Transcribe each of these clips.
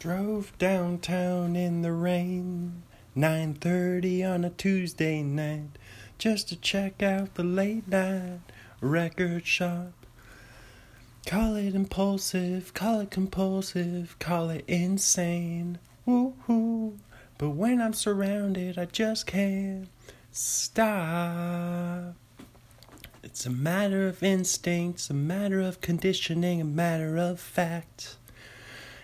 Drove downtown in the rain, 9:30 on a Tuesday night, just to check out the late night record shop. Call it impulsive, call it compulsive, call it insane. Woo-hoo. But when I'm surrounded, I just can't stop. It's a matter of instincts, a matter of conditioning, a matter of fact.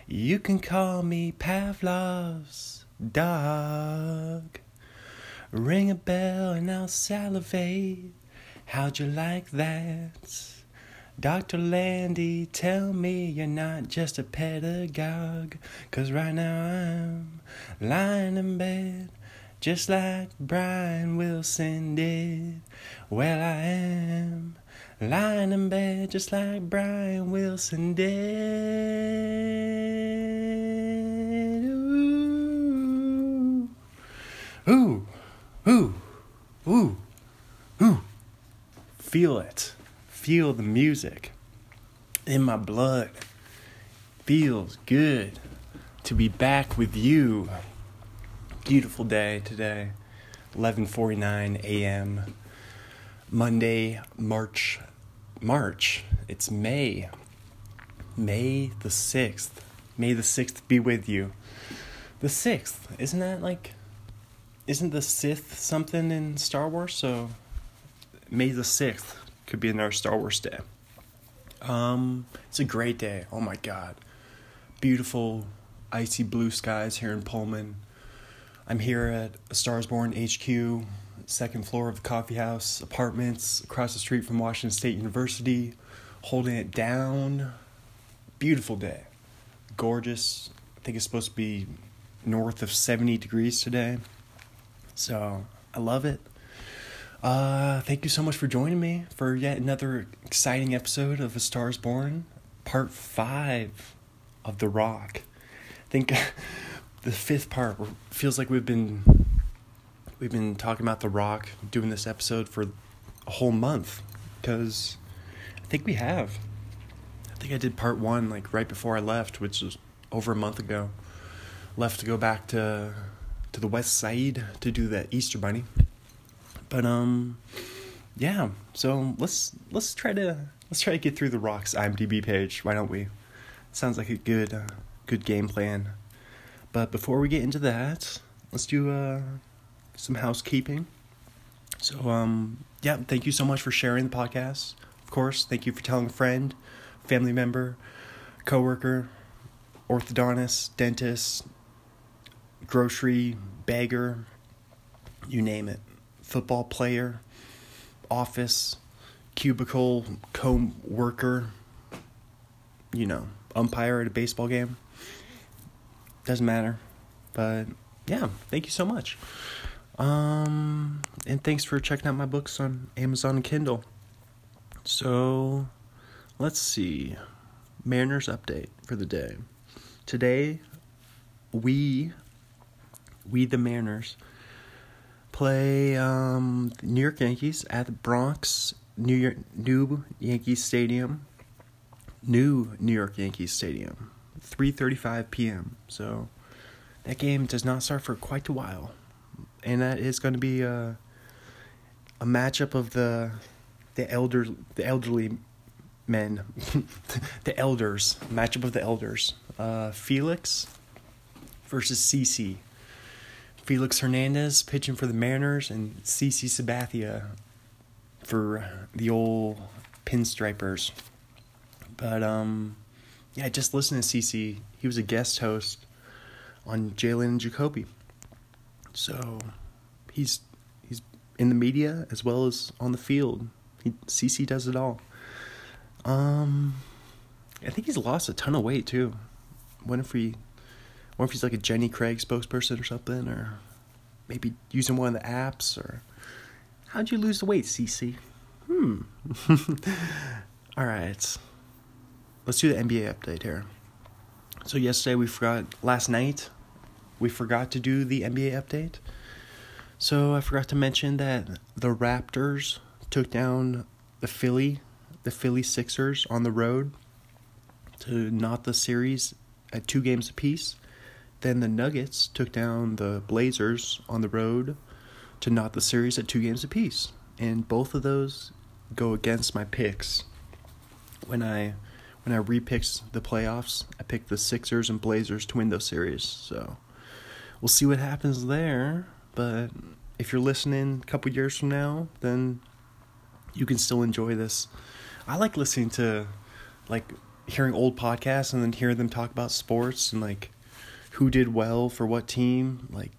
You can call me Pavlov's dog. Ring a bell and I'll salivate. How'd you like that? Dr. Landy, tell me you're not just a pedagogue. Cause right now I'm lying in bed, just like Brian Wilson did. Well, I am lying in bed, just like Brian Wilson did. Ooh, ooh, ooh, ooh, ooh. Feel it feel the music in my blood. Feels good to be back with you. Beautiful day today. 11:49 a.m. Monday, March March. It's May. May the 6th. May the 6th be with you. The 6th, isn't that like isn't the Sith something in Star Wars? So May the 6th could be another Star Wars day. Um, it's a great day. Oh my God. Beautiful, icy blue skies here in Pullman. I'm here at Stars Born HQ, second floor of the coffee house, apartments across the street from Washington State University, holding it down. Beautiful day. Gorgeous. I think it's supposed to be north of 70 degrees today. So I love it. Uh, thank you so much for joining me for yet another exciting episode of A Stars Born, part five of The Rock. I think the fifth part feels like we've been we've been talking about The Rock, doing this episode for a whole month because I think we have. I think I did part one like right before I left, which was over a month ago. Left to go back to to the west side to do the Easter Bunny. But um, yeah. So let's let's try to let's try to get through the Rocks IMDb page. Why don't we? Sounds like a good uh, good game plan. But before we get into that, let's do uh, some housekeeping. So um, yeah, thank you so much for sharing the podcast. Of course, thank you for telling a friend, family member, coworker, orthodontist, dentist, grocery bagger, you name it football player, office, cubicle, co worker, you know, umpire at a baseball game. Doesn't matter. But yeah, thank you so much. Um, and thanks for checking out my books on Amazon Kindle. So, let's see. Mariners update for the day. Today, we, we the Mariners, play um, New York Yankees at the Bronx New York New Yankees Stadium. New New York Yankees Stadium. 3:35 p.m. So that game does not start for quite a while. And that is going to be a a matchup of the the elder the elderly men the elders matchup of the elders uh, Felix versus CC Felix Hernandez pitching for the Mariners and CC Sabathia for the old Pinstripers. But um, yeah, just listen to CC. He was a guest host on Jalen and Jacoby. So he's he's in the media as well as on the field. He CC does it all. Um, I think he's lost a ton of weight too. What if we or if he's like a Jenny Craig spokesperson or something, or maybe using one of the apps, or how'd you lose the weight, CC? Hmm. All right. Let's do the NBA update here. So yesterday we forgot last night we forgot to do the NBA update. So I forgot to mention that the Raptors took down the Philly, the Philly Sixers on the road to knot the series at two games apiece. then the Nuggets took down the Blazers on the road to knot the series at two games apiece. And both of those go against my picks. When I when I repicked the playoffs, I picked the Sixers and Blazers to win those series. So we'll see what happens there. But if you're listening a couple years from now, then you can still enjoy this. I like listening to like hearing old podcasts and then hearing them talk about sports and like who did well for what team. Like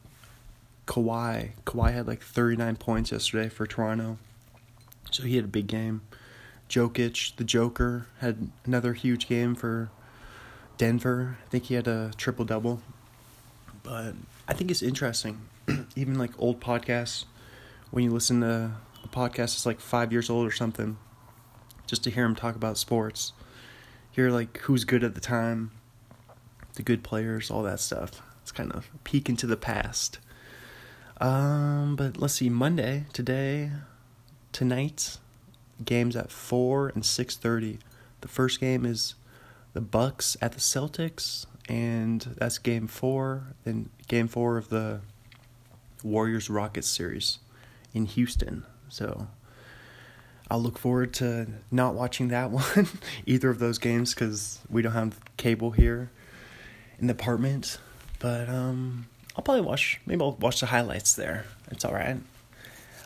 Kawhi, Kawhi had like 39 points yesterday for Toronto, so he had a big game. Jokic, the Joker, had another huge game for Denver. I think he had a triple double. But I think it's interesting, even like old podcasts, when you listen to a podcast that's like five years old or something, just to hear him talk about sports, hear like who's good at the time, the good players, all that stuff. It's kind of peek into the past. Um, but let's see, Monday today, tonight, games at four and six thirty. The first game is the Bucks at the Celtics, and that's game four. Then game four of the Warriors Rockets series in Houston. So I'll look forward to not watching that one, either of those games, because we don't have cable here in the apartment. But um, I'll probably watch. Maybe I'll watch the highlights there. It's all right.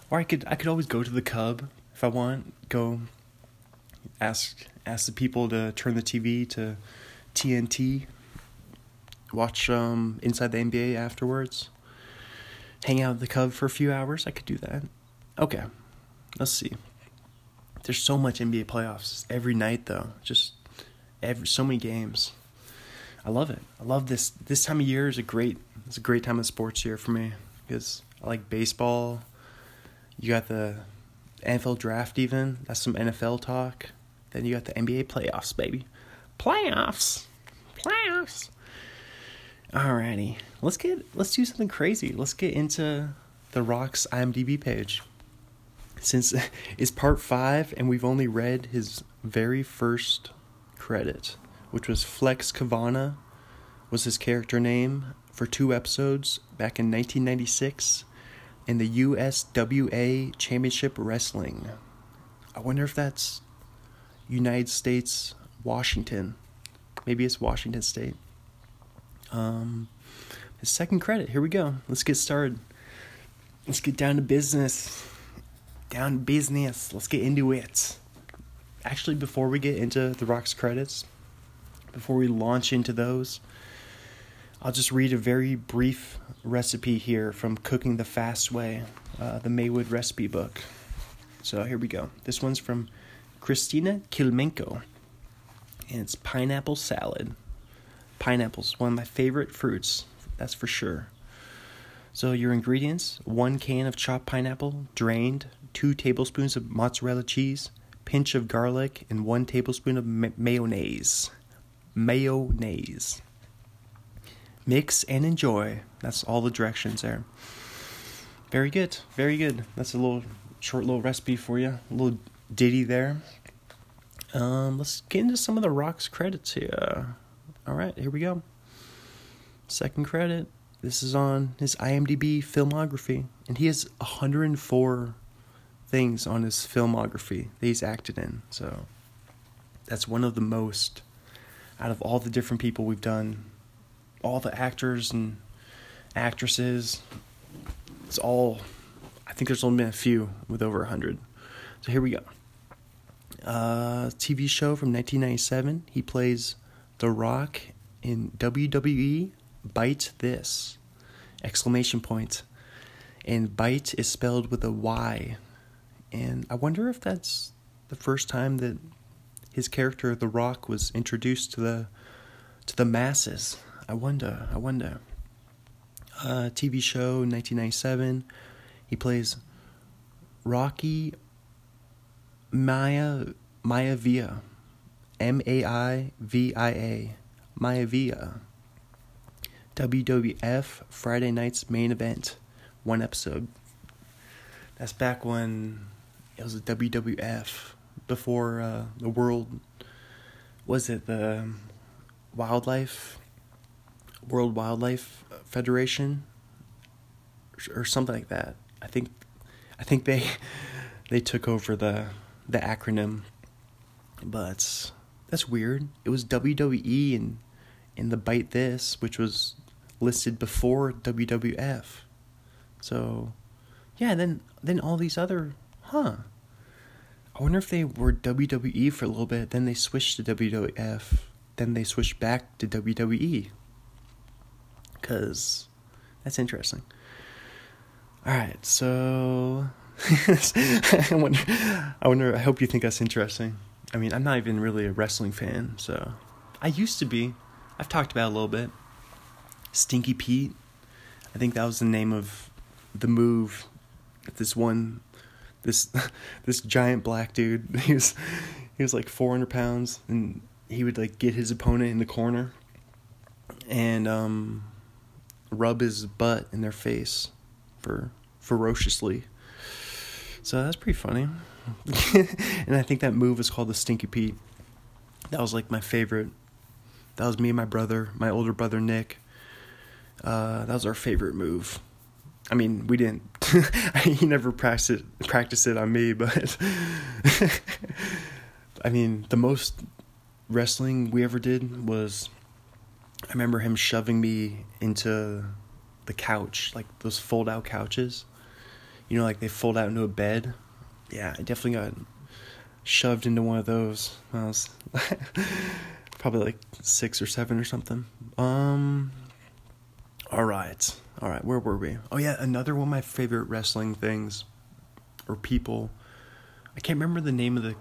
Or I could I could always go to the Cub if I want. Go ask ask the people to turn the TV to TNT. Watch um, Inside the NBA afterwards. Hang out at the Cub for a few hours. I could do that. Okay, let's see. There's so much NBA playoffs every night though. Just every so many games. I love it. I love this. This time of year is a great. It's a great time of sports year for me because I like baseball. You got the NFL draft even. That's some NFL talk. Then you got the NBA playoffs, baby. Playoffs. Playoffs. Alrighty. Let's get let's do something crazy. Let's get into the Rock's IMDb page. Since it's part five and we've only read his very first credit which was Flex Kavana, was his character name for two episodes back in 1996 in the USWA Championship Wrestling. I wonder if that's United States, Washington. Maybe it's Washington State. Um, his second credit. Here we go. Let's get started. Let's get down to business. Down to business. Let's get into it. Actually, before we get into the Rock's credits, before we launch into those, I'll just read a very brief recipe here from Cooking the Fast Way, uh, the Maywood recipe book. So here we go. This one's from Christina Kilmenko, and it's pineapple salad. Pineapple's one of my favorite fruits, that's for sure. So your ingredients: one can of chopped pineapple, drained, two tablespoons of mozzarella cheese, pinch of garlic, and one tablespoon of ma- mayonnaise mayonnaise. Mix and enjoy. That's all the directions there. Very good. Very good. That's a little short little recipe for you. A little ditty there. Um, let's get into some of the rocks credits here. All right, here we go. Second credit. This is on his IMDb filmography, and he has 104 things on his filmography that he's acted in. So that's one of the most out of all the different people we've done, all the actors and actresses, it's all, I think there's only been a few with over 100. So here we go. Uh, TV show from 1997. He plays The Rock in WWE Byte This! Exclamation point. And bite is spelled with a Y. And I wonder if that's the first time that his character, The Rock, was introduced to the to the masses. I wonder. I wonder. Uh, TV show 1997. He plays Rocky Maya Maivia, M A I V I A, Maivia. WWF Friday night's main event, one episode. That's back when it was a WWF before uh, the world was it the wildlife World Wildlife Federation or something like that. I think I think they they took over the the acronym. But that's weird. It was WWE and in the Byte This, which was listed before WWF. So yeah, then then all these other huh. I wonder if they were WWE for a little bit, then they switched to WWF, then they switched back to WWE. Cause that's interesting. Alright, so I wonder I wonder I hope you think that's interesting. I mean, I'm not even really a wrestling fan, so I used to be. I've talked about a little bit. Stinky Pete. I think that was the name of the move. This one, this this giant black dude. He was he was like 400 pounds, and he would like get his opponent in the corner, and um, rub his butt in their face for ferociously. So that's pretty funny. and I think that move is called the Stinky Pete. That was like my favorite. That was me and my brother, my older brother Nick. Uh, that was our favorite move. I mean, we didn't. he never practiced practiced it on me, but I mean, the most wrestling we ever did was. I remember him shoving me into the couch, like those fold out couches. You know, like they fold out into a bed. Yeah, I definitely got shoved into one of those. I was probably like six or seven or something. Um. All right, all right. Where were we? Oh yeah, another one of my favorite wrestling things, or people. I can't remember the name of the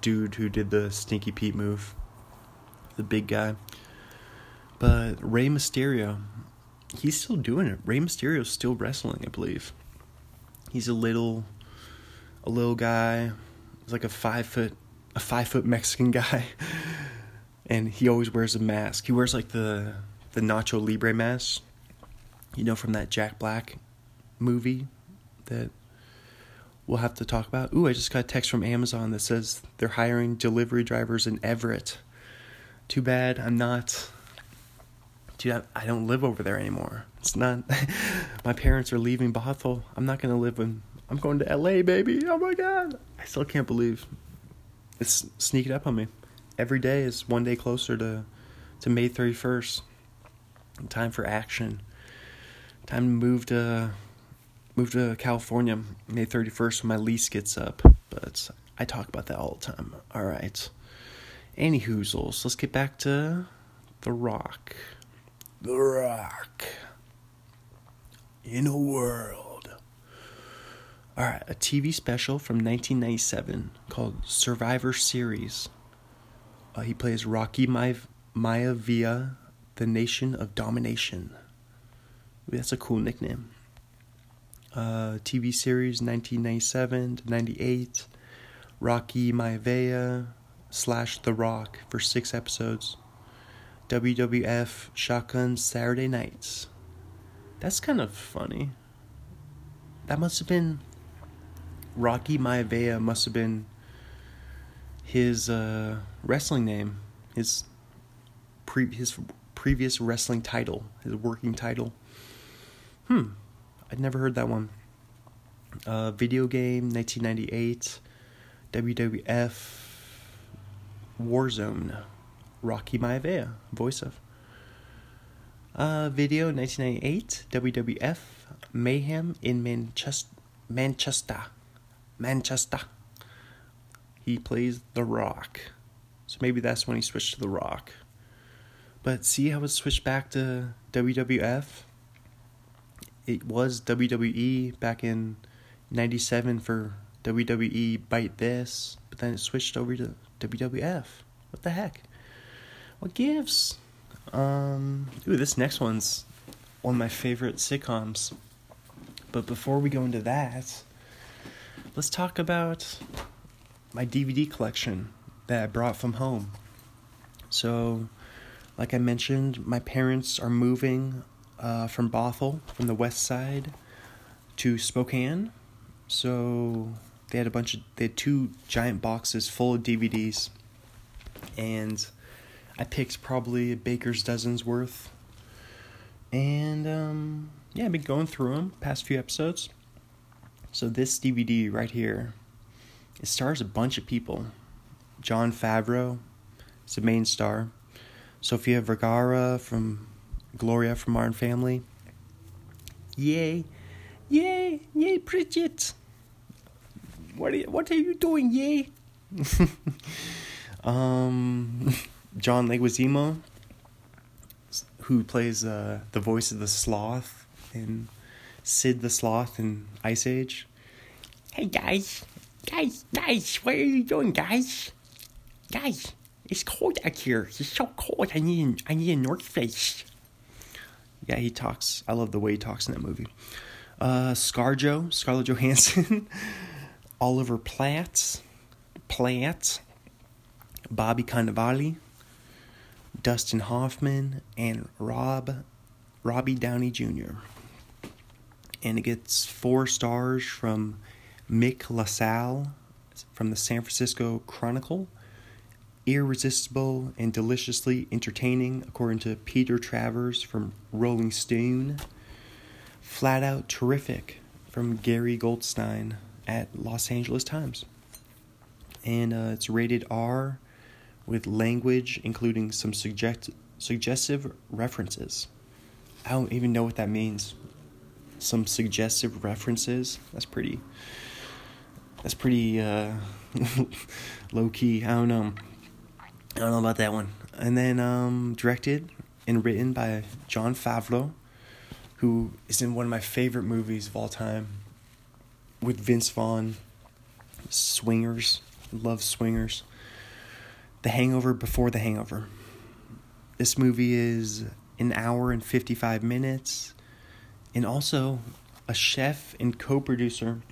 dude who did the Stinky Pete move. The big guy. But Rey Mysterio, he's still doing it. Rey Mysterio's still wrestling, I believe. He's a little, a little guy. He's like a five foot, a five foot Mexican guy, and he always wears a mask. He wears like the the Nacho Libre mask, you know, from that Jack Black movie that we'll have to talk about. Ooh, I just got a text from Amazon that says they're hiring delivery drivers in Everett. Too bad I'm not dude, I, don't live over there anymore. It's not. my parents are leaving Bothell. I'm not gonna live in. I'm going to LA, baby. Oh my god! I still can't believe it's sneaking up on me. Every day is one day closer to to May 31st. Time for action. Time to move to move to California May 31st when my lease gets up. But I talk about that all the time. All right. Any hoozles. Let's get back to The Rock. The Rock. In a world. Alright, a TV special from 1997 called Survivor Series. Uh, he plays Rocky Ma- Maivia, the Nation of Domination. That's a cool nickname. Uh, TV series 1997 to 98. Rocky Maivia slash The Rock for six episodes. WWF Shotgun Saturday Nights. That's kind of funny. That must have been Rocky Maivia must have been his uh, wrestling name, his pre his previous wrestling title, his working title. Hmm, I'd never heard that one. Uh, video game, 1998, WWF, Warzone. Rocky Maivia, voice of. Uh, video 1998, WWF, Mayhem in Manchester. Manchester. Manchester. He plays The Rock. So maybe that's when he switched to The Rock. But see how it switched back to WWF? It was WWE back in 97 for WWE Byte This, but then it switched over to WWF. What the heck? What gives? Um, ooh, this next one's one of my favorite sitcoms. But before we go into that, let's talk about my DVD collection that I brought from home. So, like I mentioned, my parents are moving uh, from Bothell, from the west side, to Spokane. So they had a bunch of they had two giant boxes full of DVDs, and I picked probably a baker's dozen's worth. And um, yeah, I've been going through them past few episodes. So this DVD right here, it stars a bunch of people. Jon Favreau is the main star. Sofia Vergara from Gloria from Modern Family. Yay, yay, yay, Bridget. What are you, what are you doing, yay? um, John Leguizamo, who plays uh, the voice of the sloth in Sid the Sloth in Ice Age. Hey guys, guys, guys, what are you doing, guys? Guys, it's cold out here. It's so cold. I need, I need a North Face. Yeah, he talks. I love the way he talks in that movie. Uh, ScarJo, Scarlett Johansson, Oliver Platt, Platt, Bobby Cannavale, Dustin Hoffman, and Rob, Robbie Downey Jr and it gets four stars from Mick LaSalle from the San Francisco Chronicle. Irresistible and deliciously entertaining, according to Peter Travers from Rolling Stone. Flat out terrific from Gary Goldstein at Los Angeles Times. And uh, it's rated R with language including some suggest- suggestive references. I don't even know what that means some suggestive references. That's pretty. That's pretty uh, low key. I don't know. I don't know about that one. And then um, directed and written by Jon Favreau, who is in one of my favorite movies of all time, with Vince Vaughn. Swingers, love Swingers. The Hangover before The Hangover. This movie is an hour and 55 minutes and also a chef and co-producer.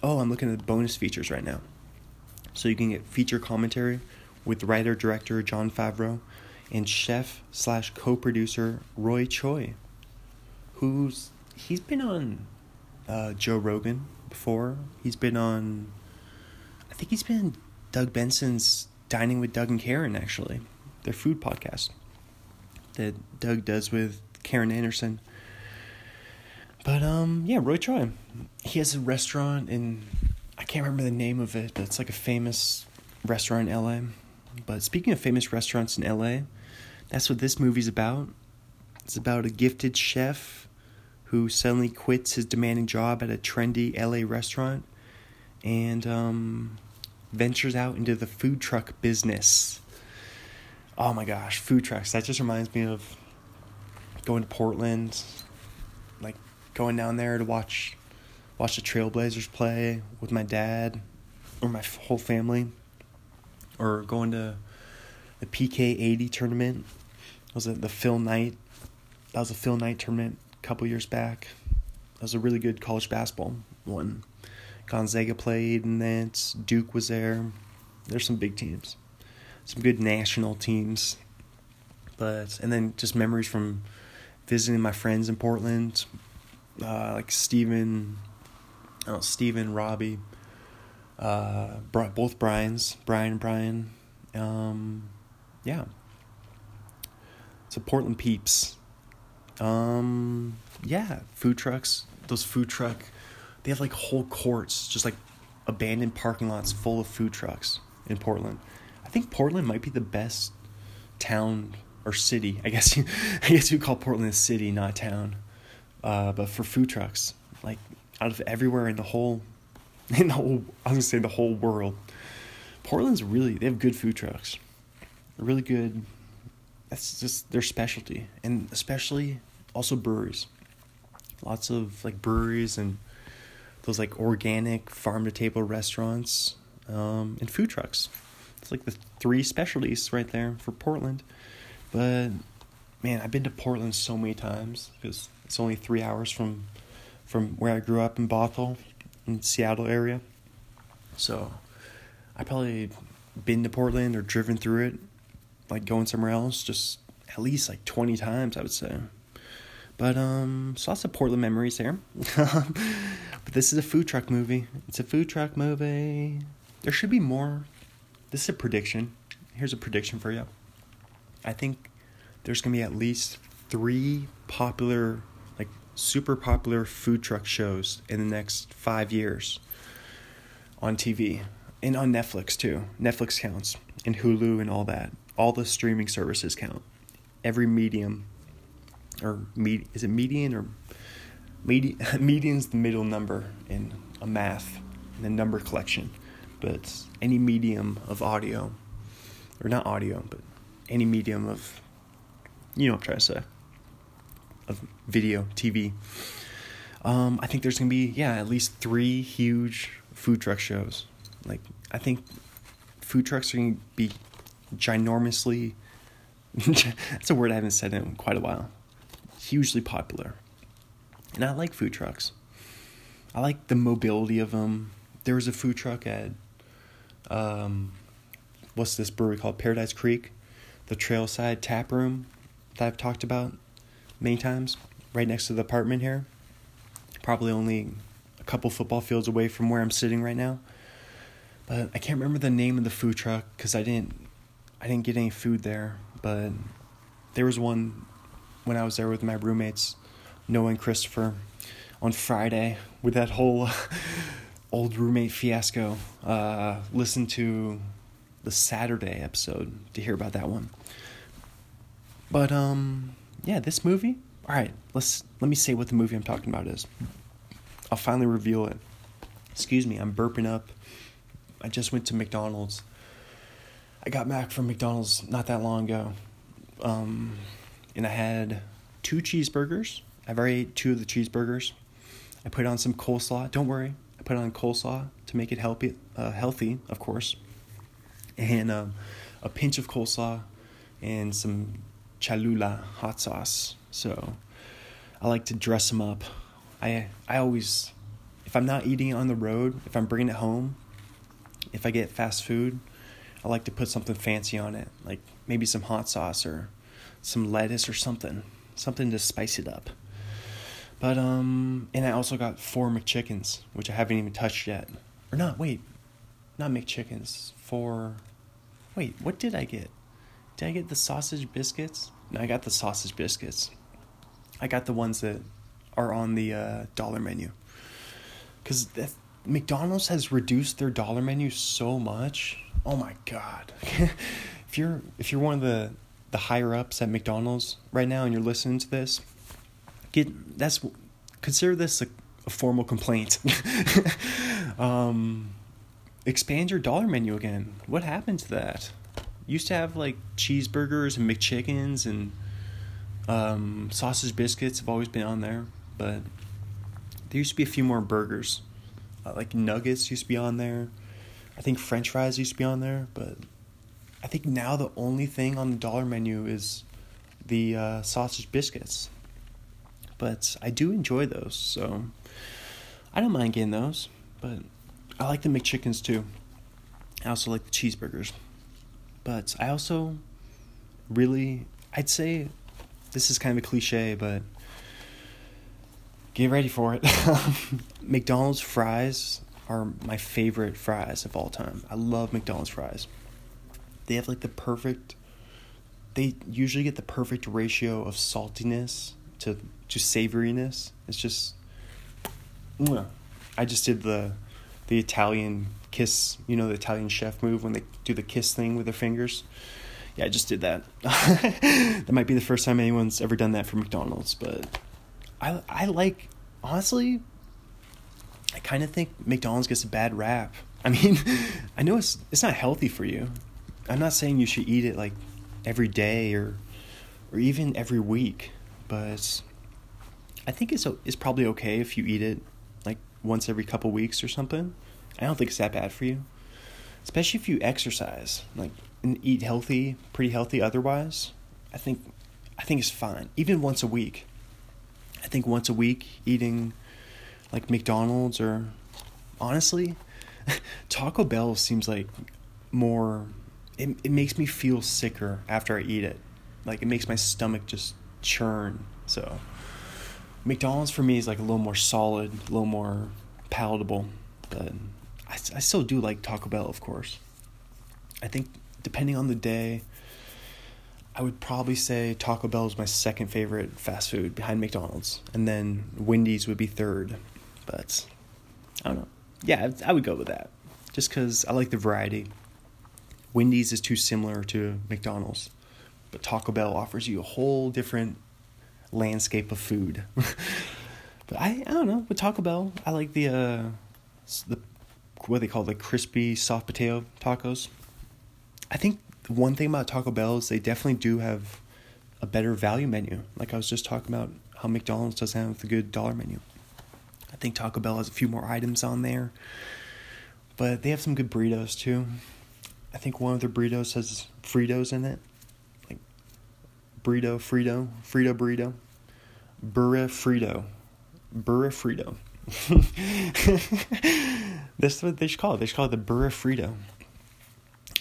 Oh, I'm looking at the bonus features right now. So you can get feature commentary with writer director Jon Favreau and chef slash co-producer Roy Choi, who's he's been on uh, Joe Rogan before. He's been on, I think he's been Doug Benson's Dining with Doug and Karen actually, their food podcast that Doug does with Karen Anderson but um, yeah, Roy Choi. He has a restaurant in I can't remember the name of it, but it's like a famous restaurant in LA. But speaking of famous restaurants in LA, that's what this movie's about. It's about a gifted chef who suddenly quits his demanding job at a trendy LA restaurant and um, ventures out into the food truck business. Oh my gosh, food trucks. That just reminds me of going to Portland, going down there to watch watch the Trailblazers play with my dad or my whole family, or going to the PK eighty tournament. Was it the Phil Knight? That was a Phil Knight tournament a couple years back. That was a really good college basketball one. Gonzaga played, and then Duke was there. There's some big teams, some good national teams. But and then just memories from visiting my friends in Portland, uh, like Steven, oh, Steven, Robbie, uh, both Brian's, Brian and Brian. Um, yeah. So Portland peeps. Um, yeah, food trucks. Those food truck, they have like whole courts, just like abandoned parking lots full of food trucks in Portland. I think Portland might be the best town or city. I guess you, I guess you call Portland a city, not town uh, but for food trucks, like out of everywhere in the whole, in the whole, I was gonna say the whole world. Portland's really they have good food trucks, really good. That's just their specialty, and especially also breweries. Lots of like breweries and those like organic farm to table restaurants um, and food trucks. It's like the three specialties right there for Portland. But man, I've been to Portland so many times because it's only three hours from from where I grew up in Bothell, in Seattle area. So I probably been to Portland or driven through it, like going somewhere else, just at least like twenty times, I would say. But um, so lots of Portland memories there. but this is a food truck movie. It's a food truck movie. There should be more. This is a prediction. Here's a prediction for you. I think there's gonna be at least three popular, super popular food truck shows in the next five years on TV and on Netflix too. Netflix counts and Hulu and all that. All the streaming services count. Every medium or med- is it median or median? median's the middle number in a math in a number collection, but any medium of audio or not audio, but any medium of you know what I'm trying to say of video, TV. Um, I think there's gonna be yeah at least three huge food truck shows. Like I think food trucks are gonna be ginormously. that's a word I haven't said in quite a while. Hugely popular, and I like food trucks. I like the mobility of them. There was a food truck at, um, what's this brewery called? Paradise Creek, the Trailside Tap Room that I've talked about many times, right next to the apartment here. Probably only a couple football fields away from where I'm sitting right now. But I can't remember the name of the food truck because I didn't, I didn't get any food there. But there was one when I was there with my roommates, Noah and Christopher, on Friday with that whole old roommate fiasco. Uh, listen to the Saturday episode to hear about that one. But um, yeah, this movie. All right, let's let me say what the movie I'm talking about is. I'll finally reveal it. Excuse me, I'm burping up. I just went to McDonald's. I got back from McDonald's not that long ago, um, and I had two cheeseburgers. I've already ate two of the cheeseburgers. I put on some coleslaw. Don't worry, I put on coleslaw to make it healthy, uh, healthy, of course, and um, a pinch of coleslaw and some Cholula hot sauce. So I like to dress them up. I I always, if I'm not eating on the road, if I'm bringing it home, if I get fast food, I like to put something fancy on it, like maybe some hot sauce or some lettuce or something, something to spice it up. But um, and I also got four McChickens, which I haven't even touched yet. Or not? Wait, not McChickens. Four. Wait, what did I get? Did I get the sausage biscuits? I got the sausage biscuits. I got the ones that are on the uh, dollar menu. Because McDonald's has reduced their dollar menu so much. Oh my god! if you're if you're one of the the higher ups at McDonald's right now and you're listening to this, get that's consider this a, a formal complaint. um, expand your dollar menu again. What happened to that? Used to have like cheeseburgers and McChickens and um, sausage biscuits have always been on there, but there used to be a few more burgers. Uh, like nuggets used to be on there. I think French fries used to be on there, but I think now the only thing on the dollar menu is the uh, sausage biscuits but I do enjoy those, so I don't mind getting those. But I like the McChickens too. I also like the cheeseburgers, but I also really, I'd say, this is kind of a cliche, but get ready for it. McDonald's fries are my favorite fries of all time. I love McDonald's fries. They have like the perfect they usually get the perfect ratio of saltiness to to savoriness. It's just, I just did the, the Italian kiss. You know the Italian chef move when they do the kiss thing with their fingers. Yeah, I just did that. that might be the first time anyone's ever done that for McDonald's, but I I like honestly. I kind of think McDonald's gets a bad rap. I mean, I know it's it's not healthy for you. I'm not saying you should eat it like every day or or even every week, but I think it's it's probably okay if you eat it like once every couple weeks or something. I don't think it's that bad for you, especially if you exercise like and eat healthy, pretty healthy. Otherwise, I think I think it's fine. Even once a week, I think once a week eating like McDonald's or honestly, Taco Bell seems like more. It it makes me feel sicker after I eat it. Like it makes my stomach just churn. So McDonald's for me is like a little more solid, a little more palatable, but I, I still do like Taco Bell, of course. I think depending on the day, I would probably say Taco Bell is my second favorite fast food behind McDonald's, and then Wendy's would be third. But I don't know. Yeah, I would go with that, just because I like the variety. Wendy's is too similar to McDonald's, but Taco Bell offers you a whole different landscape of food. but I, I don't know with Taco Bell, I like the uh, the what they call the crispy soft potato tacos. I think one thing about Taco Bell is they definitely do have a better value menu. Like I was just talking about how McDonald's doesn't have a good dollar menu. I think Taco Bell has a few more items on there, but they have some good burritos too. I think one of their burritos has Fritos in it, like burrito, Frito, Frito burrito, burra Frito, burra Frito. That's what they should call it. They should call it the burra Frito.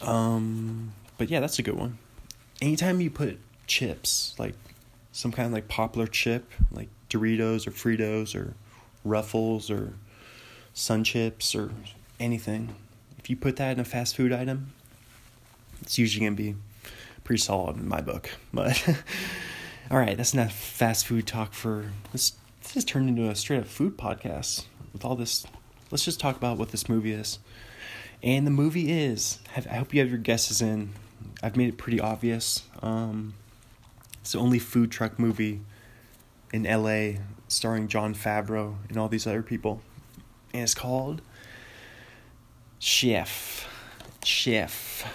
Um, but yeah, that's a good one. Anytime you put chips, like some kind of like popular chip, like Doritos or Fritos or Ruffles or Sun Chips or anything, if you put that in a fast food item, it's usually gonna be pretty solid in my book. But all right, that's enough fast food talk for this. This has turned into a straight up food podcast with all this. Let's just talk about what this movie is. And the movie is. I hope you have your guesses in. I've made it pretty obvious. Um, it's the only food truck movie in LA starring Jon Favreau and all these other people. And it's called Chef. Chef.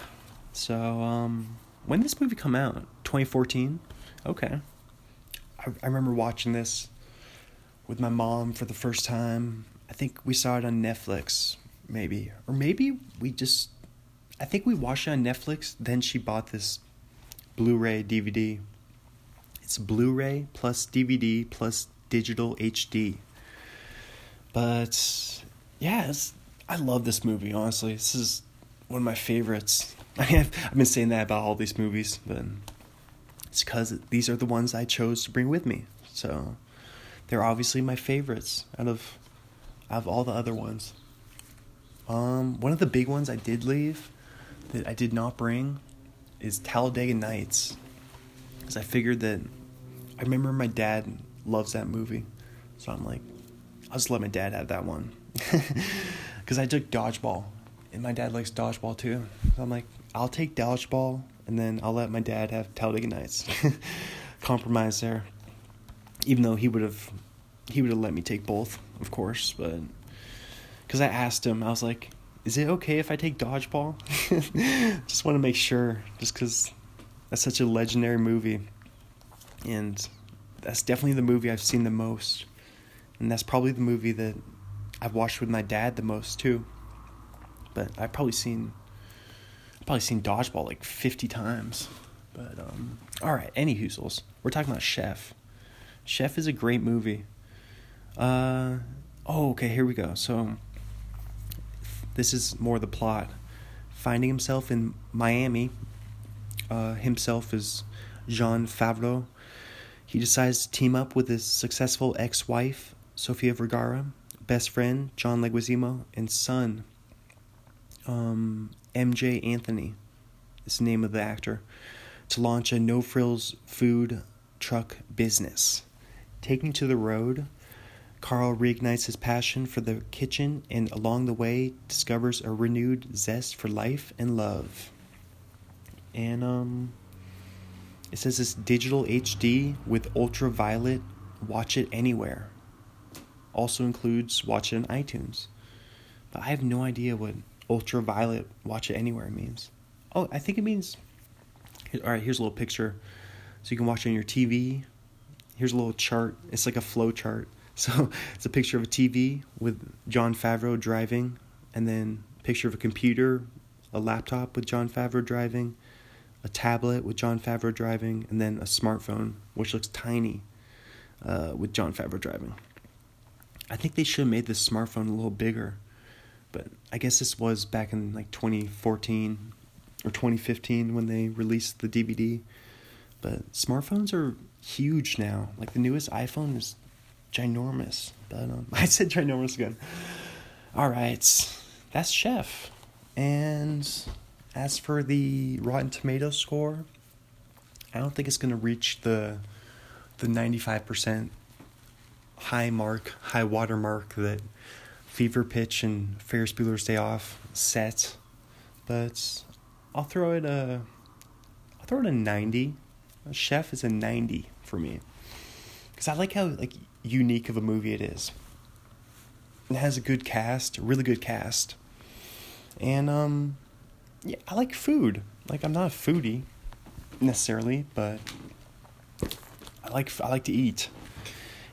So, um, when did this movie come out? 2014? Okay. I, I remember watching this with my mom for the first time. I think we saw it on Netflix, maybe. Or maybe we just. I think we watched it on Netflix, then she bought this Blu ray DVD. It's Blu ray plus DVD plus digital HD. But, yeah, I love this movie, honestly. This is one of my favorites. I I've, I've been saying that about all these movies, but it's because these are the ones I chose to bring with me. So they're obviously my favorites out of out of all the other ones. Um, one of the big ones I did leave that I did not bring is Talladega Nights, because I figured that I remember my dad loves that movie, so I'm like, I'll just let my dad have that one, because I took dodgeball and my dad likes dodgeball too. So I'm like, I'll take dodgeball, and then I'll let my dad have Talladega Nights. Compromise there. Even though he would have, he would have let me take both, of course, but because I asked him, I was like, "Is it okay if I take dodgeball?" just want to make sure, just because that's such a legendary movie, and that's definitely the movie I've seen the most, and that's probably the movie that I've watched with my dad the most too but I've probably seen I've probably seen dodgeball like fifty times. But um, all right, any hoozles. We're talking about Chef. Chef is a great movie. Uh, oh, okay, here we go. So this is more the plot. Finding himself in Miami, uh, himself is Jon Favreau. He decides to team up with his successful ex-wife, Sofia Vergara, best friend John Leguizamo, and son um, Emjay Anthony, is the name of the actor, to launch a no frills food truck business. Taking to the road, Carl reignites his passion for the kitchen and along the way discovers a renewed zest for life and love. And um it says it's digital HD with ultraviolet watch it anywhere. Also includes watch it on iTunes. But I have no idea what ultraviolet watch it anywhere means. Oh, I think it means. All right, here's a little picture. So you can watch it on your TV. Here's a little chart. It's like a flow chart. So it's a picture of a TV with Jon Favreau driving, and then a picture of a computer, a laptop with Jon Favreau driving, a tablet with Jon Favreau driving, and then a smartphone, which looks tiny, uh, with Jon Favreau driving. I think they should have made this smartphone a little bigger but I guess this was back in like 2014 or 2015 when they released the DVD. But smartphones are huge now. Like the newest iPhone is ginormous. But um, I said ginormous again. All right, that's Chef. And as for the Rotten Tomato score, I don't think it's gonna reach the the ninety five percent high mark, high water mark that Fever Pitch and Ferris Bueller's Day Off set, but I'll throw it a I'll throw it a ninety. A chef is a ninety for me because I like how like unique of a movie it is. It has a good cast, a really good cast, and um, yeah, I like food. Like I'm not a foodie necessarily, but I like I like to eat,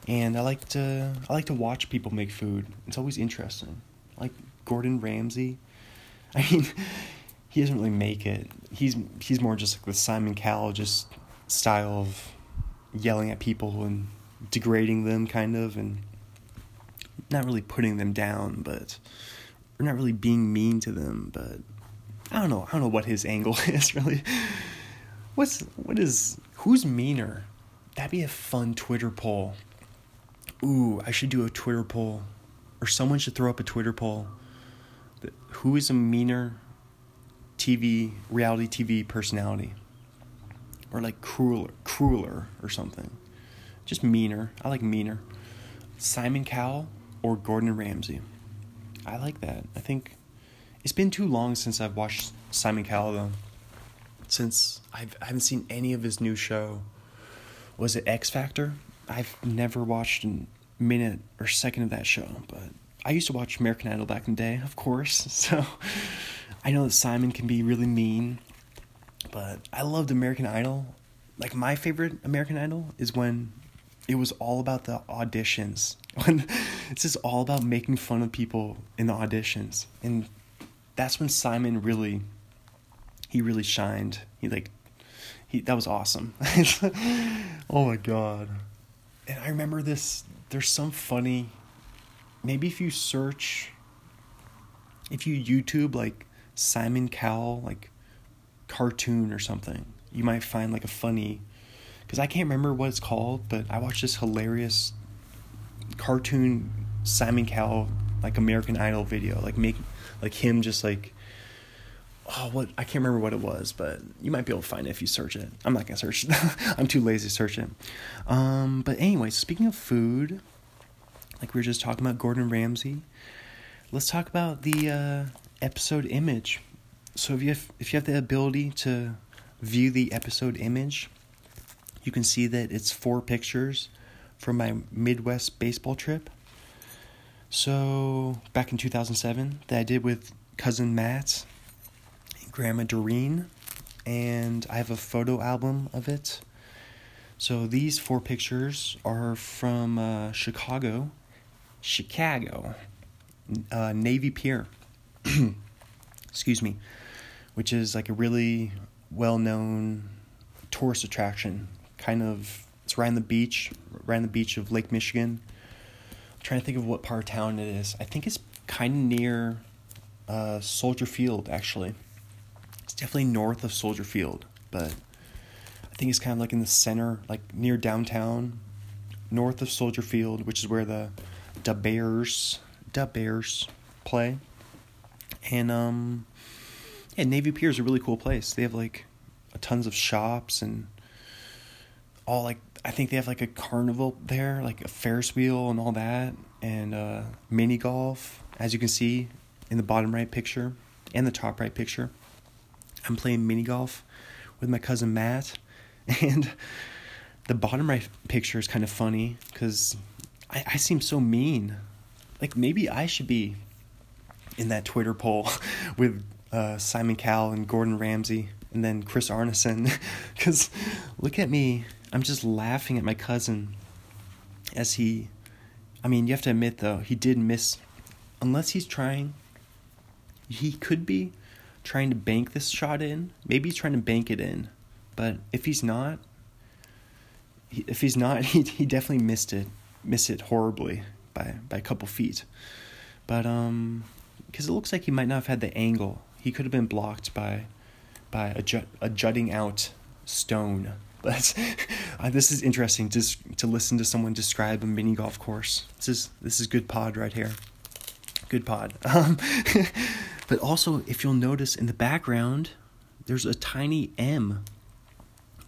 and I like to I like to watch people make food. It's always interesting. Like Gordon Ramsay, I mean, he doesn't really make it. He's he's more just like the Simon Cowell just style of yelling at people and degrading them, kind of, and not really putting them down, but or not really being mean to them, but I don't know. I don't know what his angle is really. What's what is who's meaner? That'd be a fun Twitter poll. Ooh, I should do a Twitter poll, or someone should throw up a Twitter poll. Who is a meaner TV reality TV personality, or like crueler, crueler or something? Just meaner. I like meaner. Simon Cowell or Gordon Ramsay. I like that. I think it's been too long since I've watched Simon Cowell though. Since I've, I haven't seen any of his new show. Was it X Factor? I've never watched a minute or second of that show, but I used to watch American Idol back in the day, of course. So I know that Simon can be really mean, but I loved American Idol. Like my favorite American Idol is when it was all about the auditions. When it's just all about making fun of people in the auditions. And that's when Simon really he really shined. He like he that was awesome. oh my god. And I remember this there's some funny maybe if you search if you YouTube like Simon Cowell like cartoon or something, you might find like a funny because I can't remember what it's called, but I watched this hilarious cartoon Simon Cowell like American Idol video, like make like him just like oh what I can't remember what it was, but you might be able to find it if you search it. I'm not gonna search. I'm too lazy to search it. Um, but anyway, speaking of food, like we were just talking about Gordon Ramsay, let's talk about the uh, episode image. So if you have, if you have the ability to view the episode image, you can see that it's four pictures from my Midwest baseball trip. So back in 2007, that I did with cousin Matt and Grandma Doreen, and I have a photo album of it. So these four pictures are from uh, Chicago, Chicago, uh, Navy Pier. Excuse me, which is like a really well-known tourist attraction kind of it's right on the beach, right on the beach of Lake Michigan. I'm trying to think of what part of town it is. I think it's kind of near uh, Soldier Field, actually. It's definitely north of Soldier Field, but I think it's kind of like in the center, like near downtown, north of Soldier Field, which is where the the Bears, the Bears play. And um, yeah, Navy Pier is a really cool place. They have like tons of shops and all like I think they have like a carnival there, like a Ferris wheel and all that, and uh, mini golf. As you can see in the bottom right picture and the top right picture, I'm playing mini golf with my cousin Matt, and the bottom right picture is kind of funny because I, I seem so mean. Like maybe I should be in that Twitter poll with uh, Simon Cowell and Gordon Ramsay and then Chris Arneson because look at me I'm just laughing at my cousin as he. I mean, you have to admit, though, he did miss. Unless he's trying. He could be trying to bank this shot in. Maybe he's trying to bank it in. But if he's not. If he's not, he, he definitely missed it. Missed it horribly by, by a couple feet. But, um. Because it looks like he might not have had the angle. He could have been blocked by by a, jut, a jutting out stone but uh, this is interesting just to listen to someone describe a mini golf course. This is this is good pod right here. Good pod. Um, but also, if you'll notice in the background, there's a tiny M.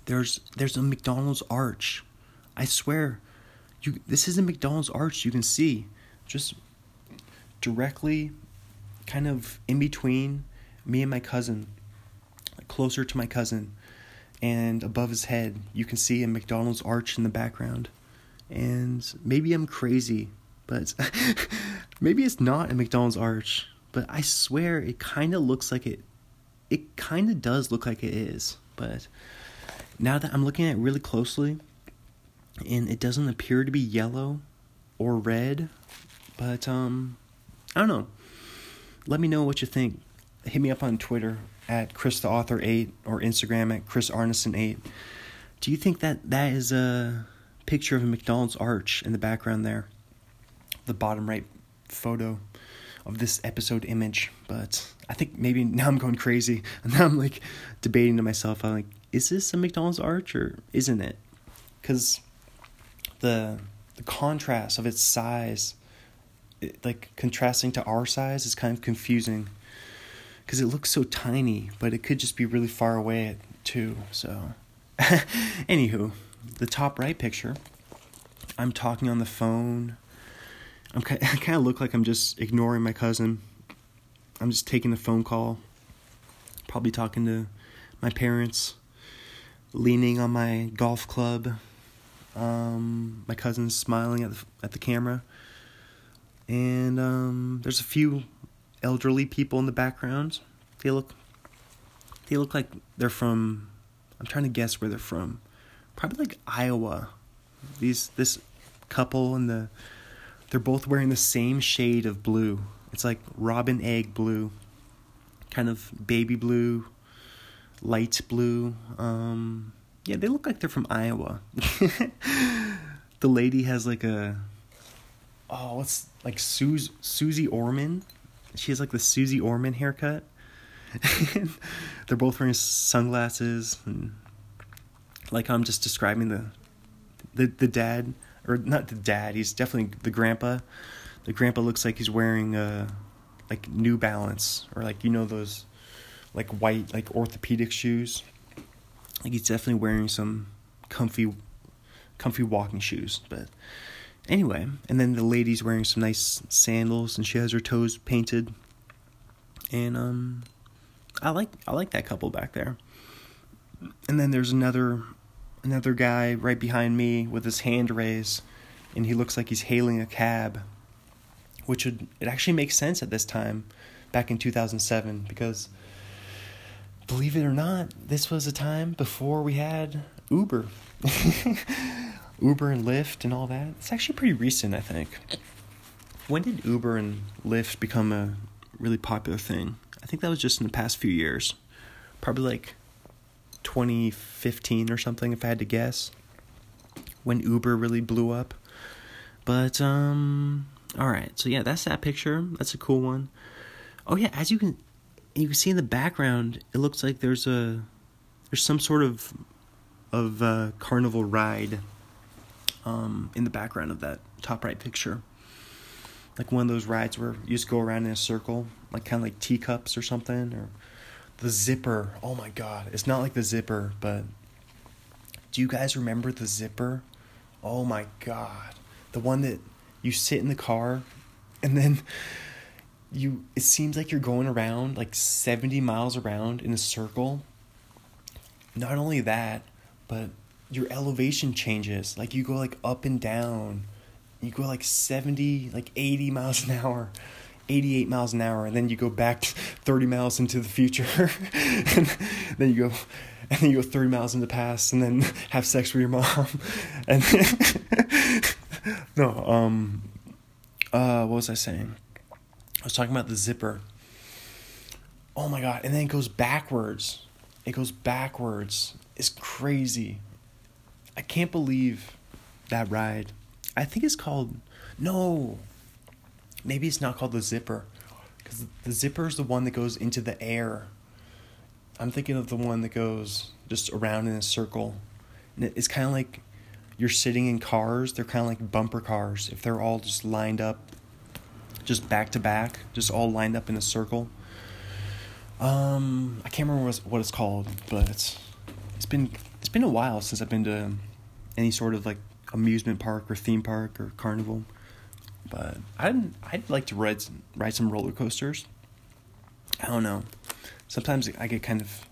there's there's a McDonald's arch. I swear, you this is a McDonald's arch. You can see, just directly, kind of in between me and my cousin, closer to my cousin, and above his head, you can see a McDonald's arch in the background. And maybe I'm crazy, but maybe it's not a McDonald's arch. But I swear it kind of looks like it. It kind of does look like it is, but now that I'm looking at it really closely, and it doesn't appear to be yellow or red, but um, I don't know. Let me know what you think. Hit me up on Twitter at Chris the Author eight or Instagram at Chris Arneson eight. Do you think that that is a picture of a McDonald's arch in the background there? The bottom right photo of this episode image, but I think maybe now I'm going crazy. And now I'm like debating to myself, I'm like, is this a McDonald's arch or isn't it? Because the the contrast of its size, it, like contrasting to our size, is kind of confusing. Because it looks so tiny, but it could just be really far away too. So, anywho, the top right picture, I'm talking on the phone. I'm kind, I kind of look like I'm just ignoring my cousin. I'm just taking a phone call, probably talking to my parents leaning on my golf club. Um, my cousin's smiling at the, at the camera. And um, there's a few elderly people in the background. They look they look like they're from I'm trying to guess where they're from. Probably like Iowa. These this couple and the they're both wearing the same shade of blue. It's like robin egg blue. Kind of baby blue, light blue. Um, yeah, they look like they're from Iowa. the lady has like a oh, what's like Suze, Susie Orman? She has like the Susie Orman haircut. they're both wearing sunglasses and like I'm just describing the the the dad or not the dad, he's definitely the grandpa. The grandpa looks like he's wearing uh like New Balance or like you know those like white like orthopedic shoes. Like he's definitely wearing some comfy comfy walking shoes, but anyway, and then the lady's wearing some nice sandals and she has her toes painted. And um I like I like that couple back there. And then there's another another guy right behind me with his hand raised and he looks like he's hailing a cab which would it actually makes sense at this time back in 2007 because believe it or not this was a time before we had uber uber and lyft and all that? It's actually pretty recent i think. When did uber and lyft become a really popular thing? I think that was just in the past few years. Probably like 2015 or something if i had to guess when uber really blew up. But um all right, so yeah, that's that picture. That's a cool one. Oh yeah, as you can you can see in the background, it looks like there's a there's some sort of of uh, carnival ride um, in the background of that top right picture. Like one of those rides where you just go around in a circle, like kind of like teacups or something, or the zipper. Oh my god, it's not like the zipper, but do you guys remember the zipper? Oh my god, the one that you sit in the car and then you it seems like you're going around like 70 miles around in a circle not only that but your elevation changes like you go like up and down you go like 70 like 80 miles an hour 88 miles an hour and then you go back 30 miles into the future and then you go and then you go 30 miles in the past and then have sex with your mom and no, um, uh, what was I saying? I was talking about the zipper. Oh my god! And then it goes backwards. It goes backwards. It's crazy. I can't believe that ride. I think it's called no. Maybe it's not called the zipper, because the zipper is the one that goes into the air. I'm thinking of the one that goes just around in a circle, and it's kind of like you're sitting in cars, they're kind of like bumper cars. If they're all just lined up, just back to back, just all lined up in a circle. Um, I can't remember what it's called, but it's been been a while since I've been to any sort of like amusement park or theme park or carnival. But I'd I'd like to ride ride some roller coasters. I don't know. Sometimes I get kind of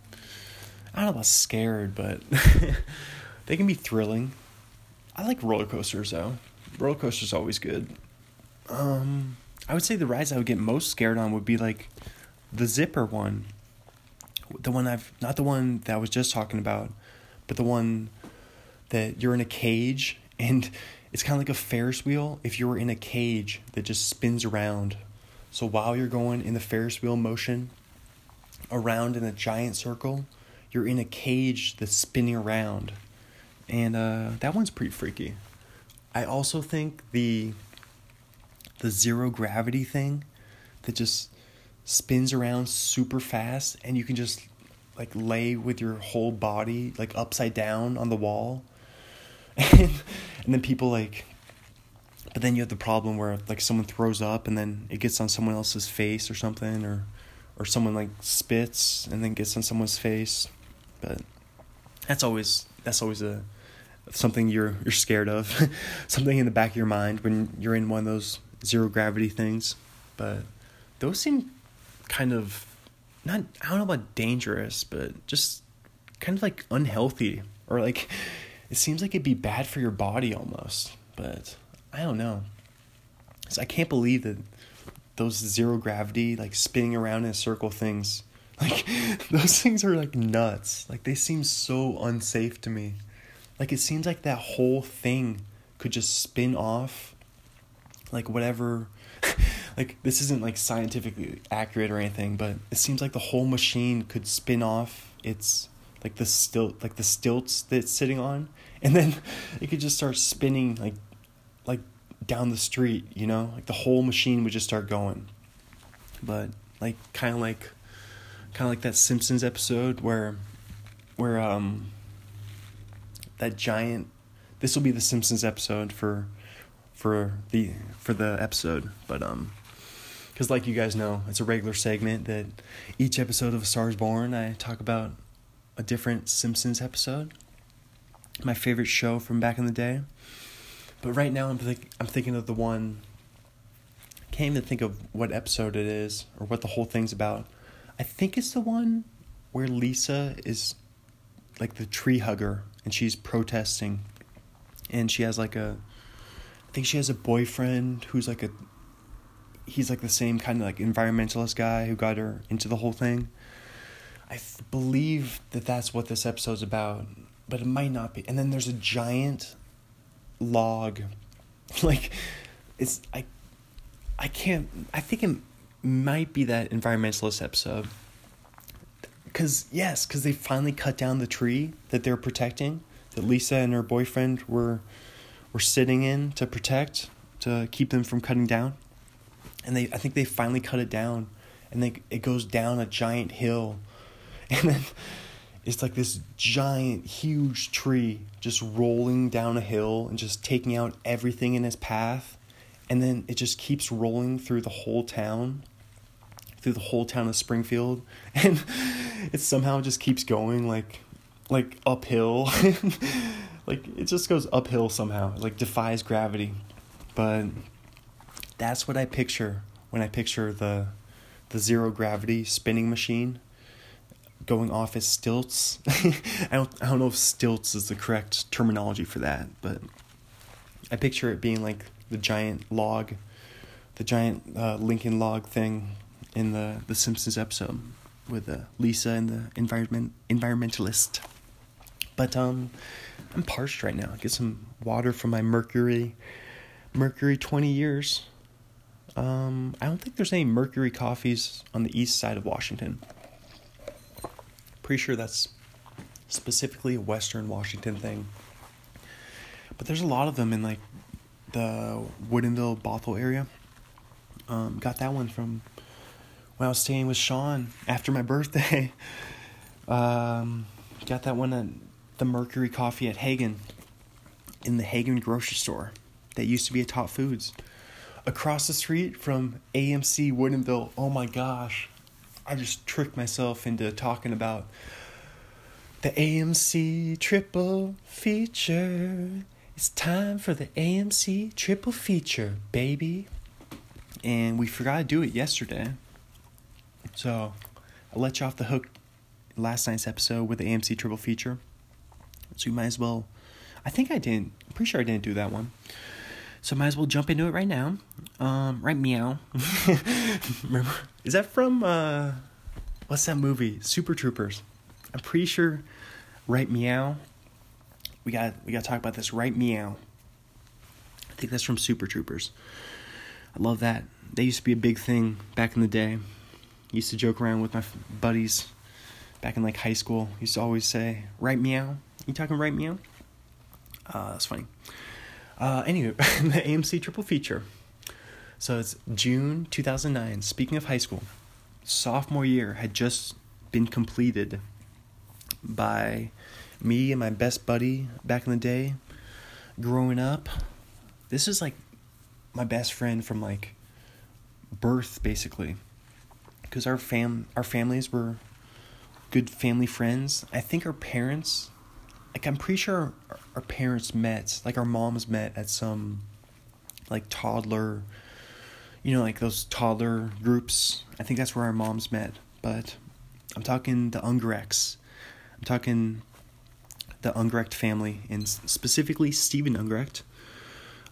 I don't know about scared, but they can be thrilling. I like roller coasters though. Roller coasters always good. Um, I would say the rides I would get most scared on would be like the zipper one. The one I've not the one that I was just talking about, but the one that you're in a cage and it's kind of like a Ferris wheel if you were in a cage that just spins around. So while you're going in the Ferris wheel motion around in a giant circle, you're in a cage that's spinning around. And uh, that one's pretty freaky. I also think the the zero gravity thing that just spins around super fast and you can just like lay with your whole body like upside down on the wall. And, then people like but then you have the problem where like someone throws up and then it gets on someone else's face or something or or someone like spits and then gets on someone's face. But that's always that's always a something you're you're scared of. Something in the back of your mind when you're in one of those zero gravity things. But those seem kind of not I don't know about dangerous but just kind of like unhealthy or like it seems like it'd be bad for your body almost but I don't know. So I can't believe that those zero gravity like spinning around in a circle things like those things are like nuts. Like they seem so unsafe to me. Like it seems like that whole thing could just spin off like whatever like this isn't like scientifically accurate or anything but it seems like the whole machine could spin off its like the stilt like the stilts that it's sitting on and then it could just start spinning like like down the street you know? Like the whole machine would just start going. But like kind of like kind of like that simpsons episode where where um that giant this will be the simpsons episode for for the for the episode but um because like you guys know it's a regular segment that each episode of a stars born i talk about a different simpsons episode. My favorite show from back in the day. But right now i'm, think, I'm thinking of the one can't even think of what episode it is or what the whole thing's about. I think it's the one where lisa is like the tree hugger and she's protesting. And she has like a I think she has a boyfriend who's like a he's like the same kind of like environmentalist guy who got her into the whole thing. I th- believe that that's what this episode's about, but it might not be. And then there's a giant log like it's I I can't I think it might be that environmentalist episode because yes, because they finally cut down the tree that they're protecting, that Lisa and her boyfriend were were sitting in to protect, to keep them from cutting down, and they I think they finally cut it down, and they it goes down a giant hill, and then it's like this giant, huge tree just rolling down a hill and just taking out everything in its path, and then it just keeps rolling through the whole town through the whole town of Springfield and it somehow just keeps going like like uphill. Like it just goes uphill somehow. Like defies gravity. But that's what I picture when I picture the the zero gravity spinning machine going off its stilts I don't I don't know if stilts is the correct terminology for that but I picture it being like the giant log the giant uh, Lincoln log thing in the the Simpsons episode with uh, Lisa and the environment environmentalist. But um, I'm parched right now. Get some water from my Mercury Mercury 20 years. Um, I don't think there's any Mercury coffees on the east side of Washington. Pretty sure that's specifically a Western Washington thing. But there's a lot of them in like the Woodinville Bothell area. Um, got that one from when I was staying with Sean after my birthday. um, got that one at the Mercury Coffee at Haggen in the Haggen grocery store that used to be a Top Foods. Across the street from AMC Woodinville. Oh my gosh. I just tricked myself into talking about The AMC triple feature. It's time for the AMC triple feature, baby. And we forgot to do it yesterday. So I let you off the hook last night's episode with the AMC triple feature. So you might as well. I think I didn't. I'm pretty sure I didn't do that one. So might as well jump into it right now. Um, right meow. Remember? Is that from uh, what's that movie? Super Troopers. I'm pretty sure. Right meow. We got we got to talk about this. Right meow. I think that's from Super Troopers. I love that. They used to be a big thing back in the day. Used to joke around with my buddies back in like high school. Used to always say, "Right meow." You talking right meow? Uh, that's funny. Uh, anyway, the AMC triple feature. So it's June 2009. Speaking of high school, sophomore year had just been completed by me and my best buddy back in the day growing up. This is like my best friend from like birth basically because our fam our families were good family friends. I think our parents like I'm pretty sure our, our parents met, like our moms met at some like toddler you know, like those toddler groups. I think that's where our moms met. But I'm talking the Ungrechts. I'm talking the Ungrecht family, and specifically Stephen Ungrecht.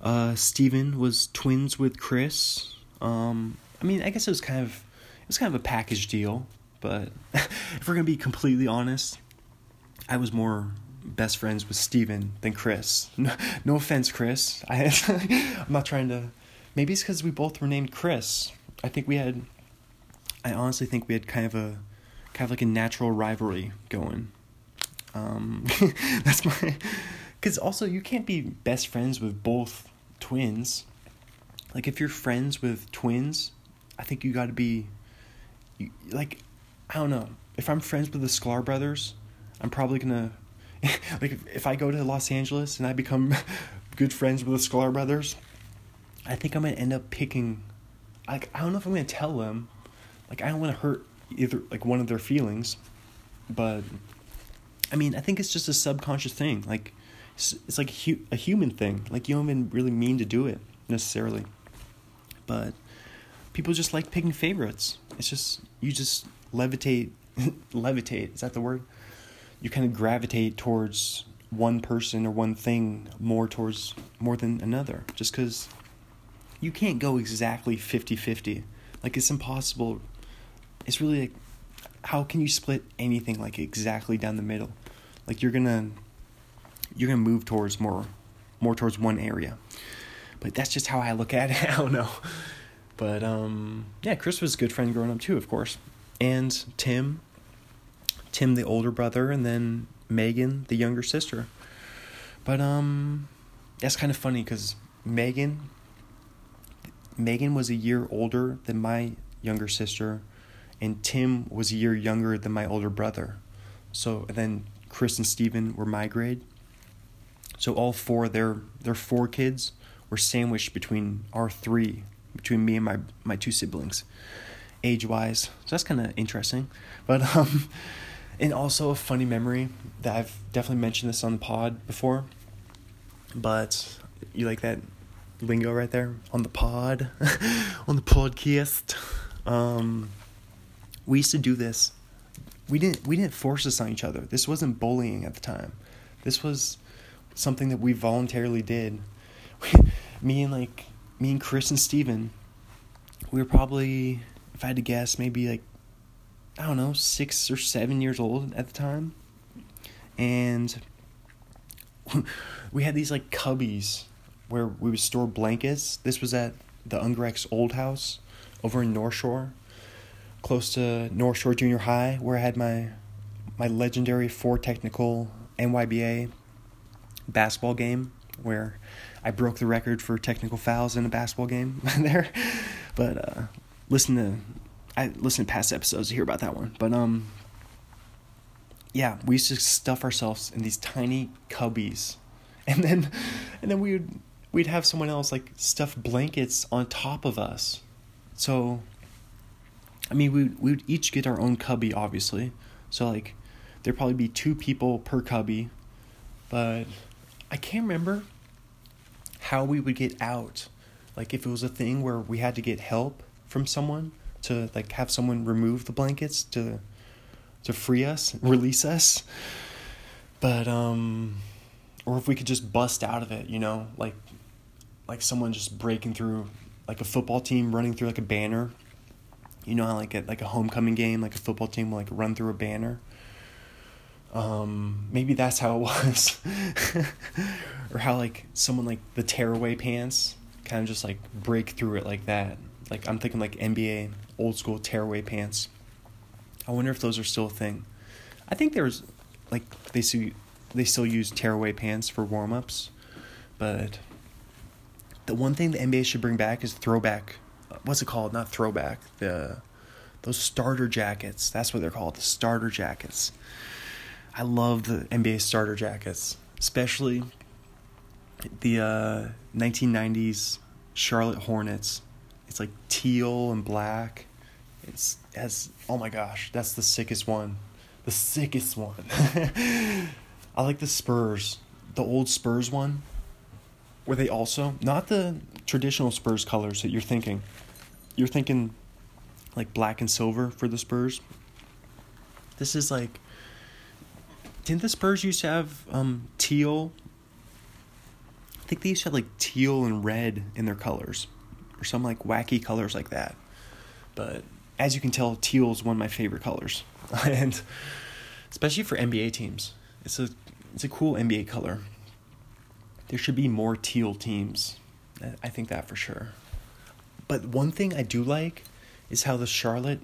Uh, Stephen was twins with Chris. Um, I mean, I guess it was kind of it was kind of a package deal. But if we're gonna be completely honest, I was more best friends with Steven than Chris. No, no offense, Chris. I, I'm not trying to. Maybe it's because we both were named Chris. I think we had. I honestly think we had kind of a, kind of like a natural rivalry going. Um, that's my. Because also you can't be best friends with both twins. Like if you're friends with twins, I think you got to be. You, like, I don't know. If I'm friends with the Sklar brothers, I'm probably gonna like if, I go to Los Angeles and I become good friends with the Sklar brothers, I think I'm gonna end up picking. Like I don't know if I'm gonna tell them. Like I don't want to hurt either like one of their feelings, but I mean I think it's just a subconscious thing. Like it's, it's like a, hu- a human thing. Like you don't even really mean to do it necessarily, but people just like picking favorites. It's just you just levitate levitate. Is that the word? You kind of gravitate towards one person or one thing more towards more than another just because you can't go exactly 50-50 like it's impossible. It's really like how can you split anything like exactly down the middle? Like you're gonna you're gonna move towards more more towards one area. But that's just how i look at it. I don't know. But um yeah chris was a good friend growing up too of course. And tim Tim, the older brother, and then Megan, the younger sister. But um, that's kind of funny because Megan, Megan was a year older than my younger sister, and Tim was a year younger than my older brother. So then Chris and Steven were my grade. So all four their their four kids were sandwiched between our three, between me and my my two siblings, age wise. So that's kind of interesting. But um and also a funny memory that I've definitely mentioned this on the pod before. But you like that lingo right there on the pod, on the podcast. Um, we used to do this. We didn't we didn't force this on each other. This wasn't bullying at the time. This was something that we voluntarily did. me and like me and Chris and Steven, we were probably if I had to guess maybe like I don't know, six or seven years old at the time. And we had these like cubbies where we would store blankets. This was at the Ungrecht's old house over in North Shore, close to North Shore Junior High, where I had my my legendary four technical NYBA basketball game where I broke the record for technical fouls in a basketball game there. But uh, listen to I listened to past episodes to hear about that one. But um yeah, we used to stuff ourselves in these tiny cubbies. And then and then we would we'd have someone else like stuff blankets on top of us. So I mean we we would each get our own cubby obviously. So like there'd probably be two people per cubby, but I can't remember how we would get out. Like if it was a thing where we had to get help from someone to like have someone remove the blankets to to free us, release us. But um or if we could just bust out of it, you know, like like someone just breaking through like a football team running through like a banner. You know, like at like a homecoming game, like a football team will like run through a banner. Um, maybe that's how it was, or how like someone like the tearaway pants kind of just like break through it like that. Like I'm thinking like NBA old school tearaway pants. I wonder if those are still a thing. I think there's like they still they still use tearaway pants for warm ups, but the one thing the NBA should bring back is throwback. What's it called? Not throwback. The those starter jackets. That's what they're called. The starter jackets. I love the NBA starter jackets, especially the uh, 1990s Charlotte Hornets. It's like teal and black. It's as oh my gosh, that's the sickest one. The sickest one. I like the Spurs, the old Spurs one. Were they also not the traditional Spurs colors that you're thinking? You're thinking like black and silver for the Spurs. This is like didn't the Spurs used to have um, teal? I think they used to have like teal and red in their colors, or some like wacky colors like that. But as you can tell, teal is one of my favorite colors, and especially for NBA teams, it's a it's a cool NBA color. There should be more teal teams. I think that for sure. But one thing I do like is how the Charlotte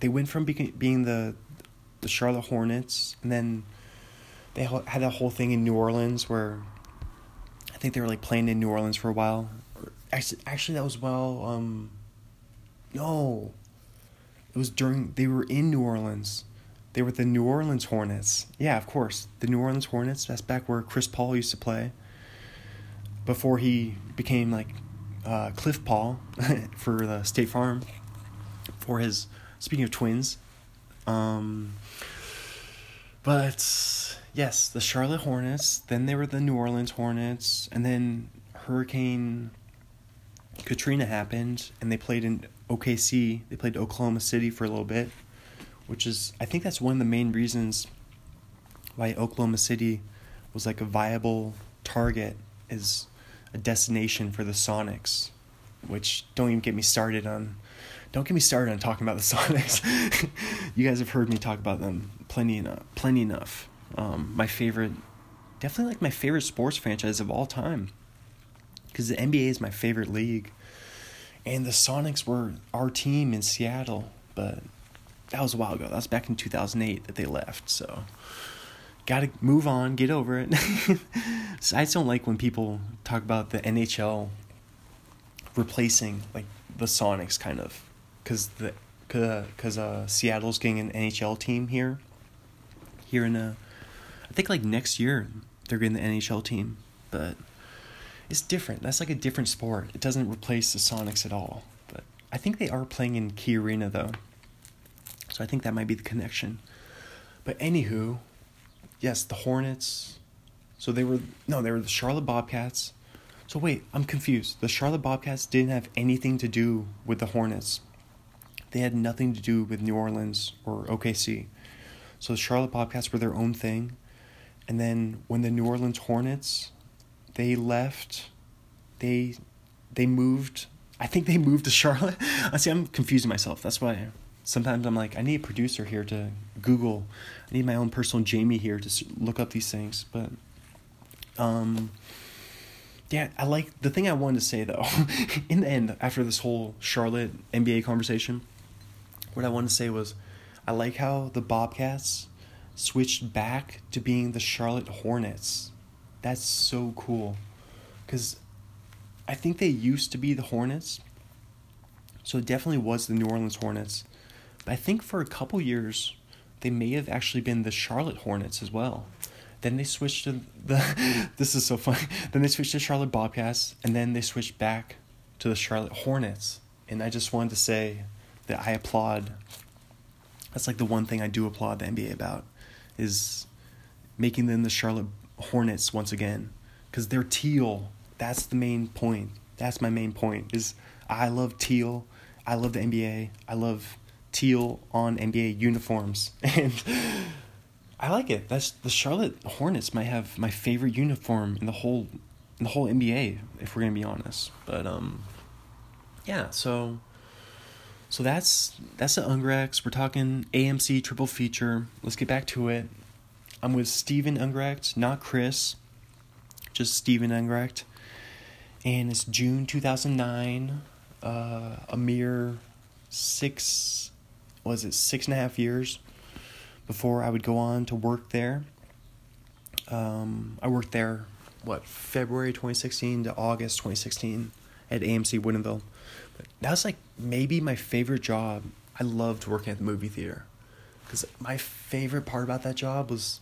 they went from being the the Charlotte Hornets and then they had that whole thing in New Orleans where I think they were like playing in New Orleans for a while. Actually, actually that was well. Um, no, it was during they were in New Orleans. They were the New Orleans Hornets. Yeah, of course, the New Orleans Hornets. That's back where Chris Paul used to play. Before he became like uh, Cliff Paul for the State Farm. For his speaking of twins, um, but yes, the Charlotte Hornets, then they were the New Orleans Hornets, and then Hurricane Katrina happened, and they played in OKC. They played Oklahoma City for a little bit, which is, I think that's one of the main reasons why Oklahoma City was like a viable target is a destination for the Sonics, which don't even get me started on don't get me started on talking about the Sonics. you guys have heard me talk about them plenty enough. Plenty enough. Um, my favorite, definitely like my favorite sports franchise of all time. Because the NBA is my favorite league. And the Sonics were our team in Seattle, but that was a while ago. That was back in 2008 that they left. So, gotta move on, get over it. so I just don't like when people talk about the NHL replacing like the Sonics, kind of, because the because uh, Seattle's getting an NHL team here. Here in a I think like next year they're getting the NHL team, but it's different. That's like a different sport. It doesn't replace the Sonics at all. But I think they are playing in Key Arena though. So I think that might be the connection. But anywho, yes, the Hornets. So they were no, they were the Charlotte Bobcats. So wait, I'm confused. The Charlotte Bobcats didn't have anything to do with the Hornets. They had nothing to do with New Orleans or OKC. So the Charlotte Bobcats were their own thing. And then when the New Orleans Hornets they left, they they moved. I think they moved to Charlotte. I see. I'm confusing myself. That's why sometimes I'm like, I need a producer here to Google. I need my own personal Jamie here to look up these things. But, um, yeah, I like the thing I wanted to say though. in the end, after this whole Charlotte NBA conversation, what I wanted to say was, I like how the Bobcats switched back to being the Charlotte Hornets. That's so cool. Because I think they used to be the Hornets. So it definitely was the New Orleans Hornets. But I think for a couple years, they may have actually been the Charlotte Hornets as well. Then they switched to the. this is so funny. Then they switched to Charlotte Bobcats, and then they switched back to the Charlotte Hornets. And I just wanted to say that I applaud. That's like the one thing I do applaud the NBA about is making them the Charlotte Hornets once again because they're teal. That's the main point. That's my main point. Is I love teal. I love the NBA. I love teal on NBA uniforms, and I like it. That's the Charlotte Hornets might have my favorite uniform in the whole in the whole NBA, if we're gonna be honest. But um, yeah. So so that's that's the Ungrechts. We're talking AMC triple feature. Let's get back to it. I'm with Steven Ungrecht, not Chris, just Steven Ungrecht. And it's June 2009, uh, a mere six, was it six and a half years before I would go on to work there. Um, I worked there, what, February 2016 to August 2016 at AMC Woodinville. But that was like maybe my favorite job. I loved working at the movie theater because my favorite part about that job was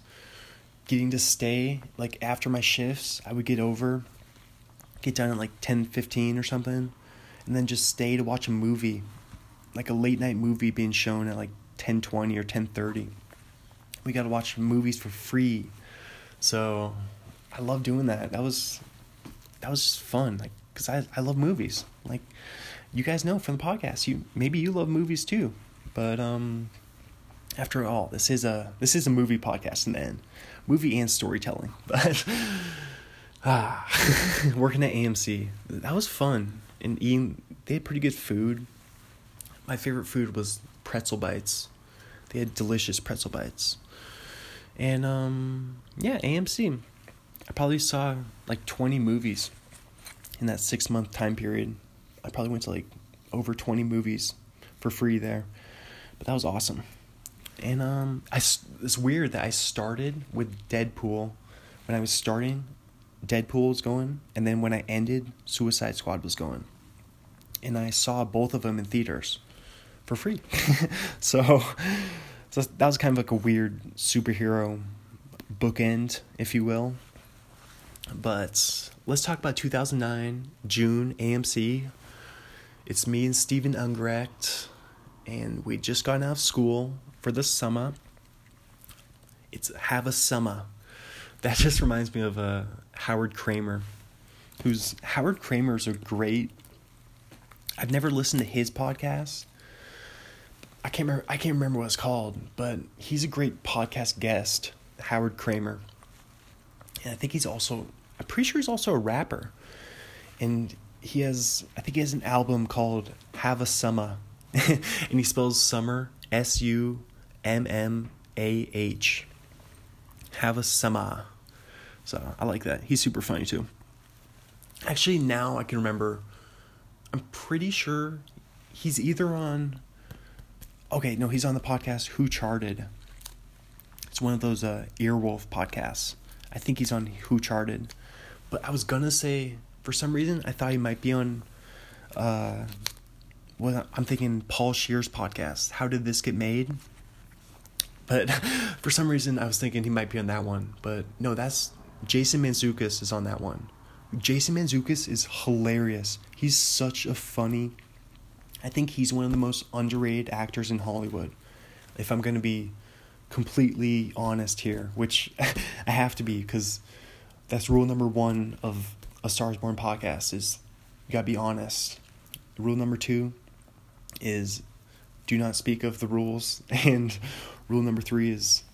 getting to stay like after my shifts i would get over get done at like 10 15 or something and then just stay to watch a movie like a late night movie being shown at like 10 20 or 10 30 we got to watch movies for free. So i love doing that. That was that was just fun like because I, I love movies. Like you guys know from the podcast you maybe you love movies too. But um after all this is a this is a movie podcast in the end movie and storytelling. But ah, working at AMC, that was fun. And eating, they had pretty good food. My favorite food was pretzel bites. They had delicious pretzel bites. And um, yeah, AMC. I probably saw like 20 movies in that six month time period. I probably went to like over 20 movies for free there. But that was awesome and um, I it's weird that I started with Deadpool when I was starting. Deadpool was going, and then when I ended, Suicide Squad was going, and I saw both of them in theaters for free. so, so that was kind of like a weird superhero bookend, if you will. But let's talk about 2009 June AMC. It's me and Steven Ungrecht, and we just got out of school for the summer. It's have a summer. That just reminds me of uh, Howard Kremer, who's Howard Kremer's a great. I've never listened to his podcast. I can't remember. I can't remember what it's called, but he's a great podcast guest, Howard Kremer. And I think he's also. I'm pretty sure he's also a rapper, and he has. I think he has an album called "Have a Summer," and he spells summer S U M M A H. Have a sama. So I like that. He's super funny too. Actually, now I can remember. I'm pretty sure he's either on. Okay, no, he's on the podcast Who Charted. It's one of those uh, Earwolf podcasts. I think he's on Who Charted. But I was gonna say, for some reason, I thought he might be on. Uh, well, I'm thinking Paul Scheer's podcast. How did this get made? But for some reason, I was thinking he might be on that one. But no, that's Jason Mantzoukas is on that one. Jason Mantzoukas is hilarious. He's such a funny. I think he's one of the most underrated actors in Hollywood. If I'm going to be completely honest here, which I have to be because that's rule number one of a Stars Born podcast is you got to be honest. Rule number two is do not speak of the rules and Rule number three is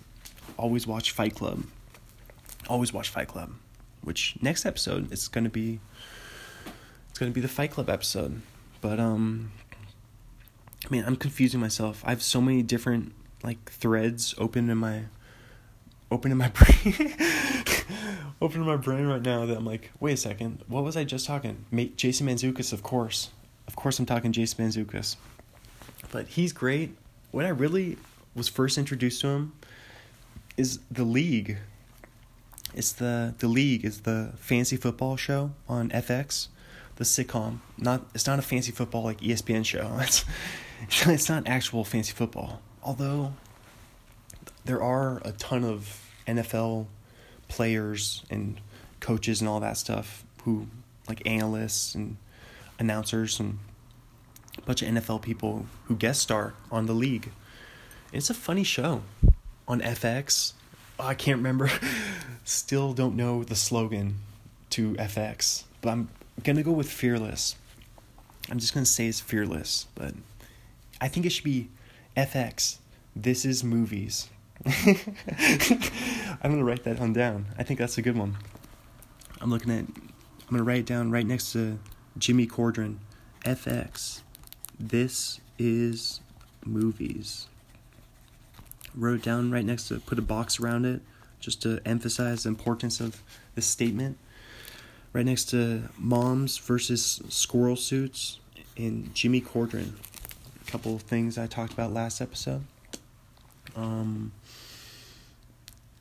always watch Fight Club. Always watch Fight Club. Which next episode it's gonna be it's gonna be the Fight Club episode. But um man, I'm confusing myself. I have so many different like threads open in my open in my brain open in my brain right now that I'm like, wait a second, what was I just talking? Jason Mantzoukas, of course. Of course I'm talking Jason Mantzoukas. But he's great. What I really was first introduced to him is the league. It's the the league is the fancy football show on FX, the sitcom. Not it's not a fancy football like ESPN show. It's it's not actual fancy football. Although there are a ton of NFL players and coaches and all that stuff who like analysts and announcers and a bunch of NFL people who guest star on the league. It's a funny show on FX. I can't remember. Still don't know the slogan to FX, but I'm gonna go with fearless. I'm just gonna say it's fearless, but I think it should be FX. This is movies. I'm gonna write that one down. I think that's a good one. I'm looking at. I'm gonna write it down right next to Jimmy Cordron. FX. This is movies. Wrote down right next to. Put a box around it just to emphasize the importance of this statement. Right next to moms versus squirrel suits and Jimmy Corden. A couple of things I talked about last episode. Um,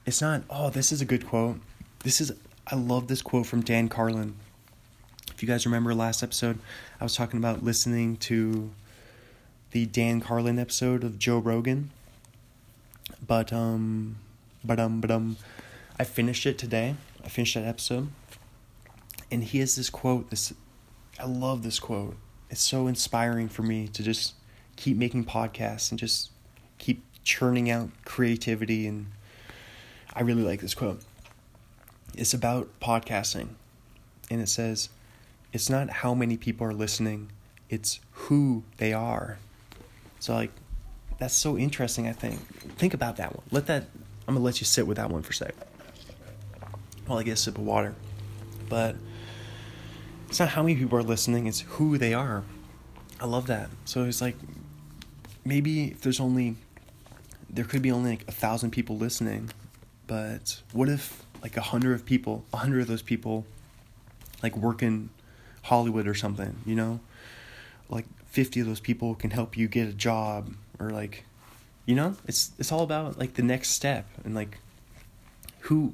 it's not, oh, this is a good quote. This is, I love this quote from Dan Carlin. If you guys remember last episode, I was talking about listening to the Dan Carlin episode of Joe Rogan. But, um, but, um, but, um, I finished it today. I finished that episode. And he has this quote, this, I love this quote. It's so inspiring for me to just keep making podcasts and just keep churning out creativity and I really like this quote. It's about podcasting. And it says, it's not how many people are listening, it's who they are. So like that's so interesting, I think. Think about that one. Let that I'm gonna let you sit with that one for a sec. While I get a sip of water. But it's not how many people are listening, it's who they are. I love that. So it's like maybe if there's only there could be only like a thousand people listening, but what if like a hundred of people, a hundred of those people, like work in Hollywood or something, you know, like fifty of those people can help you get a job or like, you know, it's it's all about like the next step and like who.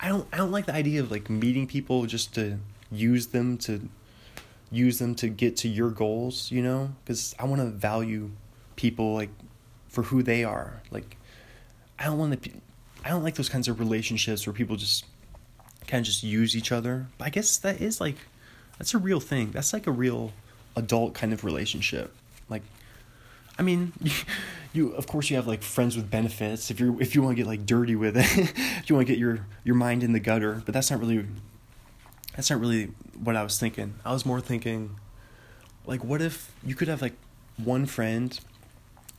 I don't I don't like the idea of like meeting people just to use them to use them to get to your goals, you know, because I want to value people like for who they are. Like, I don't want to. I don't like those kinds of relationships where people just kind of just use each other. But I guess that is like that's a real thing. That's like a real adult kind of relationship. Like, I mean, you, of course you have like friends with benefits if you if you want to get like dirty with it, if you want to get your your mind in the gutter. But that's not really that's not really what I was thinking. I was more thinking, like, what if you could have like one friend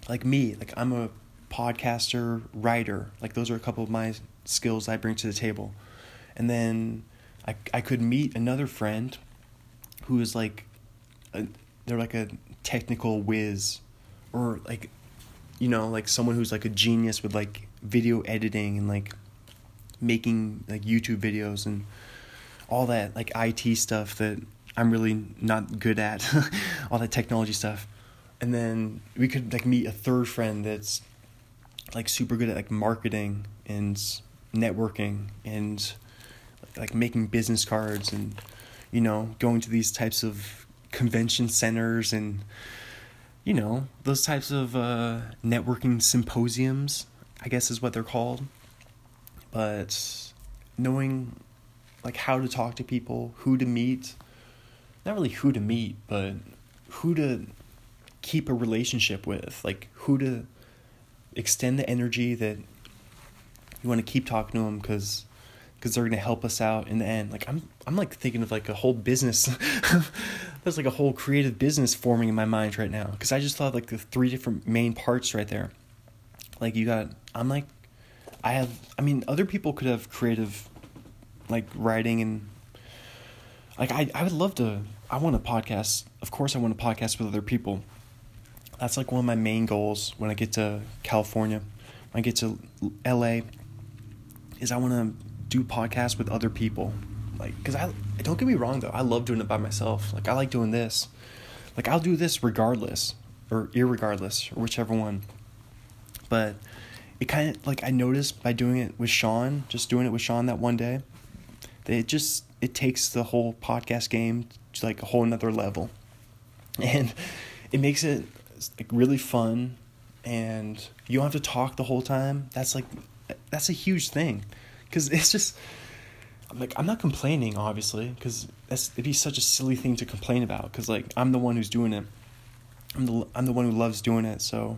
like me, like I'm a podcaster, writer. Like those are a couple of my skills I bring to the table. And then I I could meet another friend who is like a, they're like a technical whiz or like you know, like someone who's like a genius with like video editing and like making like YouTube videos and all that like IT stuff that I'm really not good at, all that technology stuff. And then we could like meet a third friend that's like super good at like marketing and networking and like making business cards and you know going to these types of convention centers and you know those types of uh, networking symposiums i guess is what they're called but knowing like how to talk to people who to meet not really who to meet but who to keep a relationship with, like who to extend the energy that you want to keep talking to them because because they're gonna help us out in the end. Like I'm I'm like thinking of like a whole business. There's like a whole creative business forming in my mind right now because I just thought like the three different main parts right there. Like you got I'm like I have I mean other people could have creative like writing and like I I would love to I want a podcast. Of course I want a podcast with other people that's like one of my main goals when I get to California, when I get to LA, is I want to do podcasts with other people. Like, because I, don't get me wrong though, I love doing it by myself. Like, I like doing this. Like, I'll do this regardless, or irregardless, or whichever one. But it kind of, like, I noticed by doing it with Sean, just doing it with Sean that one day, that it just, it takes the whole podcast game to like a whole another level. And it makes it like really fun and you don't have to talk the whole time that's like that's a huge thing because it's just I'm like I'm not complaining obviously because that's it'd be such a silly thing to complain about because like I'm the one who's doing it I'm the I'm the one who loves doing it so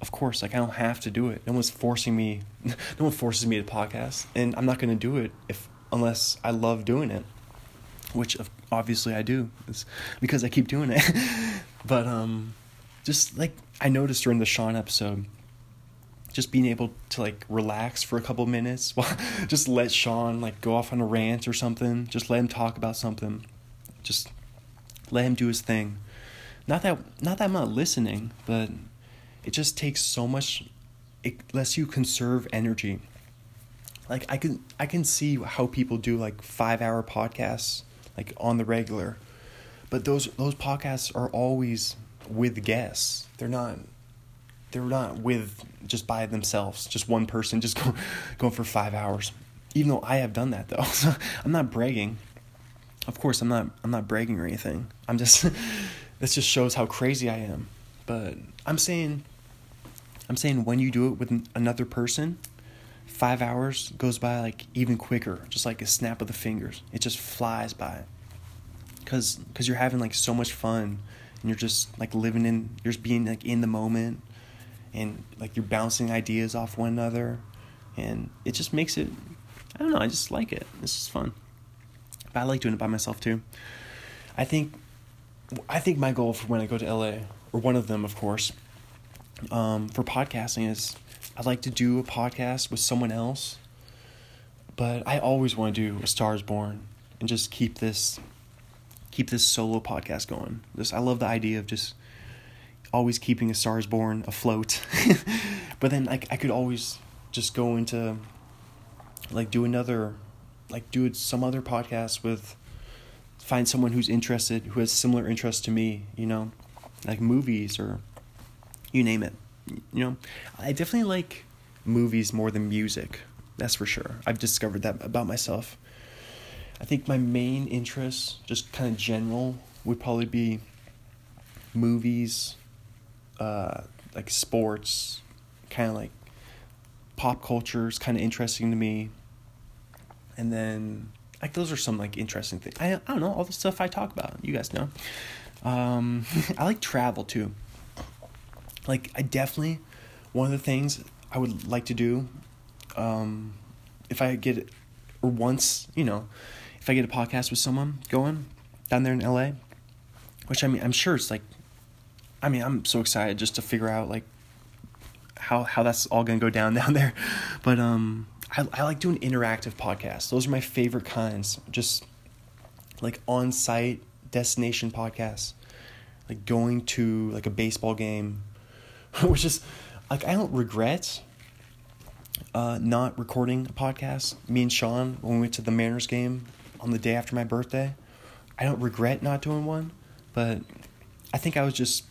of course, like I don't have to do it. No one's forcing me. No one forces me to podcast, and I'm not to do it if unless I love doing it, which obviously I do, it's because I keep doing it. but um, just like I noticed during the Sean episode, just being able to like relax for a couple minutes while just let Sean like go off on a rant or something. Just let him talk about something. Just let him do his thing. Not that not that I'm not listening, but it just takes so much it lets you conserve energy. Like I can I can see how people do like 5-hour podcasts like on the regular. But those those podcasts are always with guests. They're not they're not with just by themselves, just one person just go, going for 5 hours. Even though I have done that though. So I'm not bragging. Of course, I'm not I'm not bragging or anything. I'm just this just shows how crazy I am. But I'm saying I'm saying when you do it with another person, five hours goes by like even quicker, just like a snap of the fingers. It just flies by. Cause, cause you're having like so much fun, and you're just like living in, you're just being like in the moment, and like you're bouncing ideas off one another, and it just makes it. I don't know. I just like it. It's just fun. But I like doing it by myself too. I think, I think my goal for when I go to LA, or one of them, of course, um, for podcasting is I'd like to do a podcast with someone else, but I always want to do a Stars Born and just keep this keep this solo podcast going. This I love the idea of just always keeping a Stars Born afloat. but then like I could always just go into like do another like do some other podcast with find someone who's interested who has similar interests to me, you know, like movies or you name it. You know, I definitely like movies more than music. That's for sure. I've discovered that about myself. I think my main interests, just kind of general, would probably be movies, uh, like sports, kind of like pop culture is kind of interesting to me. And then, like, those are some like interesting things. I, I don't know all the stuff I talk about. You guys know. Um, I like travel too like I definitely one of the things I would like to do um, if I get it, or once you know if I get a podcast with someone going down there in LA, which I mean I'm sure it's like I mean I'm so excited just to figure out like how how that's all gonna go down down there, but um I I like doing interactive podcasts. Those are my favorite kinds. Just like on site destination podcasts, like going to like a baseball game which is like I don't regret uh, not recording a podcast. Me and Sean when we went to the Mariners game on the day after my birthday, I don't regret not doing one, but I think I was just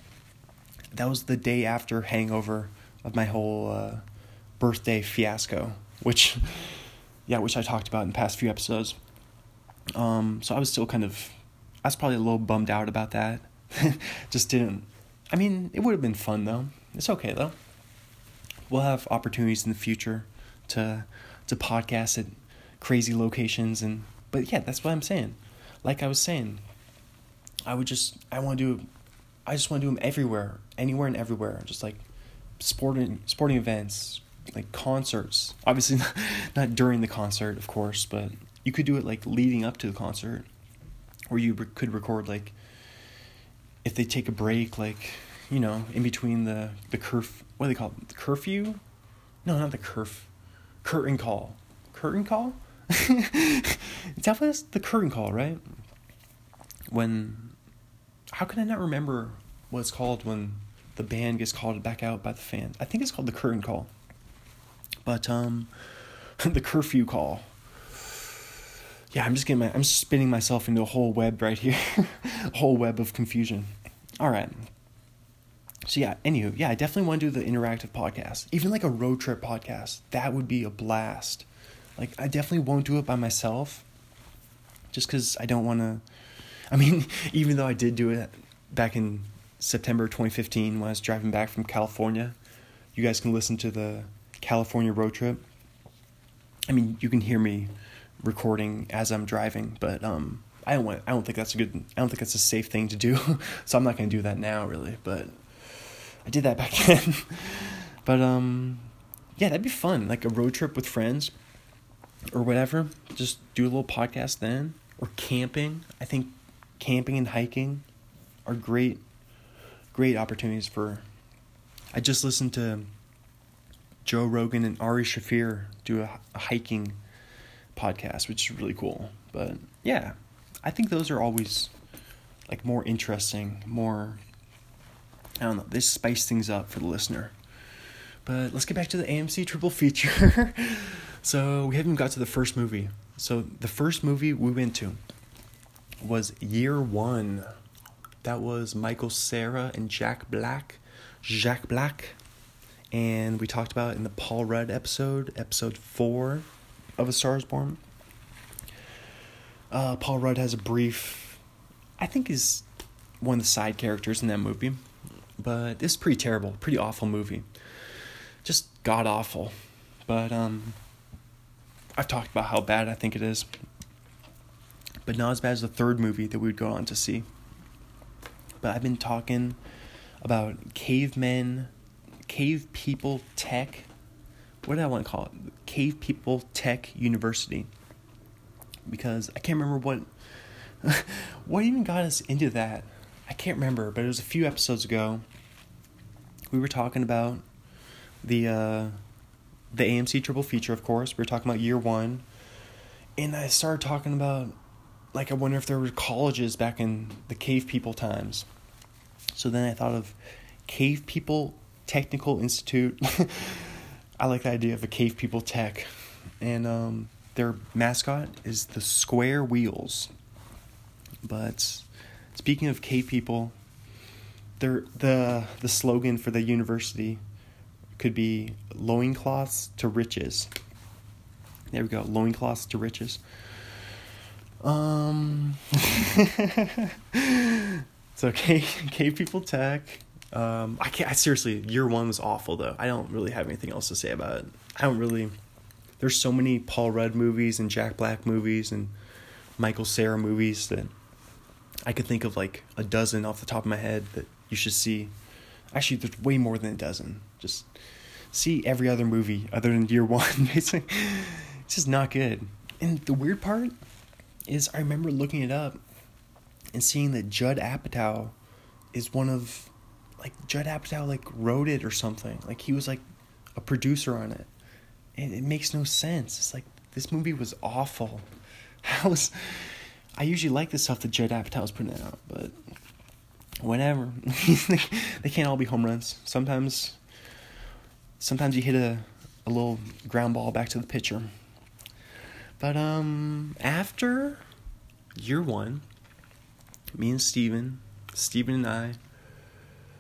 that was the day after hangover of my whole uh, birthday fiasco, which yeah, which I talked about in the past few episodes. Um, so I was still kind of I was probably a little bummed out about that. just didn't. I mean, it would have been fun though. It's okay though. We'll have opportunities in the future to to podcast at crazy locations and but yeah, that's what I'm saying. Like I was saying, I would just I want to do I just want to do them everywhere, anywhere and everywhere, just like sporting sporting events, like concerts. Obviously not, during the concert, of course, but you could do it like leading up to the concert or you re- could record like if they take a break like you know, in between the the curf what do they call it? The curfew? No, not the curf curtain call. Curtain call? definitely The curtain call, right? When how can I not remember what it's called when the band gets called back out by the fans? I think it's called the curtain call. But um the curfew call. Yeah, I'm just getting my I'm spinning myself into a whole web right here. a whole web of confusion. All right so yeah, anywho, yeah, I definitely want to do the interactive podcast, even like a road trip podcast. That would be a blast. Like, I definitely won't do it by myself, just because I don't want to. I mean, even though I did do it back in September 2015 when I was driving back from California, you guys can listen to the California road trip. I mean, you can hear me recording as I'm driving, but um, I don't want. I don't think that's a good. I don't think that's a safe thing to do. so I'm not going to do that now, really. But I did that back then. But um, yeah, that'd be fun. Like a road trip with friends, or whatever. Just do a little podcast then, or camping. I think camping and hiking are great, great opportunities for. I just listened to Joe Rogan and Ari Shaffir do a, a hiking podcast, which is really cool. But yeah, I think those are always like more interesting, more I don't know, they spice things up for the listener. But let's get back to the AMC triple feature. so we haven't got to the first movie. So the first movie we went to was Year One. That was Michael Cera and Jack Black. Jack Black. And we talked about in the Paul Rudd episode, episode four of A Star is Born. Uh, Paul Rudd has a brief, I think is one of the side characters in that movie. But it's pretty terrible, pretty awful movie. Just god awful. But um I've talked about how bad I think it is. But not as bad as the third movie that we would go on to see. But I've been talking about cavemen, cave people tech. What do I want to call it? Cave People Tech University. Because I can't remember what what even got us into that. I can't remember, but it was a few episodes ago. We were talking about the uh, the AMC triple feature, of course. We were talking about year one, and I started talking about like I wonder if there were colleges back in the cave people times. So then I thought of Cave People Technical Institute. I like the idea of a Cave People Tech, and um, their mascot is the square wheels. But speaking of cave people, their the the slogan for the university could be loincloths to riches. There we go, loincloths to riches. Um So cave, cave people tech. Um I can't I seriously year one was awful though. I don't really have anything else to say about it. I don't really there's so many Paul Rudd movies and Jack Black movies and Michael Cera movies that I could think of like a dozen off the top of my head that you should see. Actually, there's way more than a dozen. Just see every other movie other than Year One. Basically, it's just not good. And the weird part is, I remember looking it up and seeing that Judd Apatow is one of like Judd Apatow like wrote it or something. Like he was like a producer on it. And it makes no sense. It's like this movie was awful. How was I usually like the stuff that Judd Apatow's putting out, but whatever. they can't all be home runs. Sometimes, sometimes you hit a a little ground ball back to the pitcher. But um, after year one, me and Steven, Steven and I.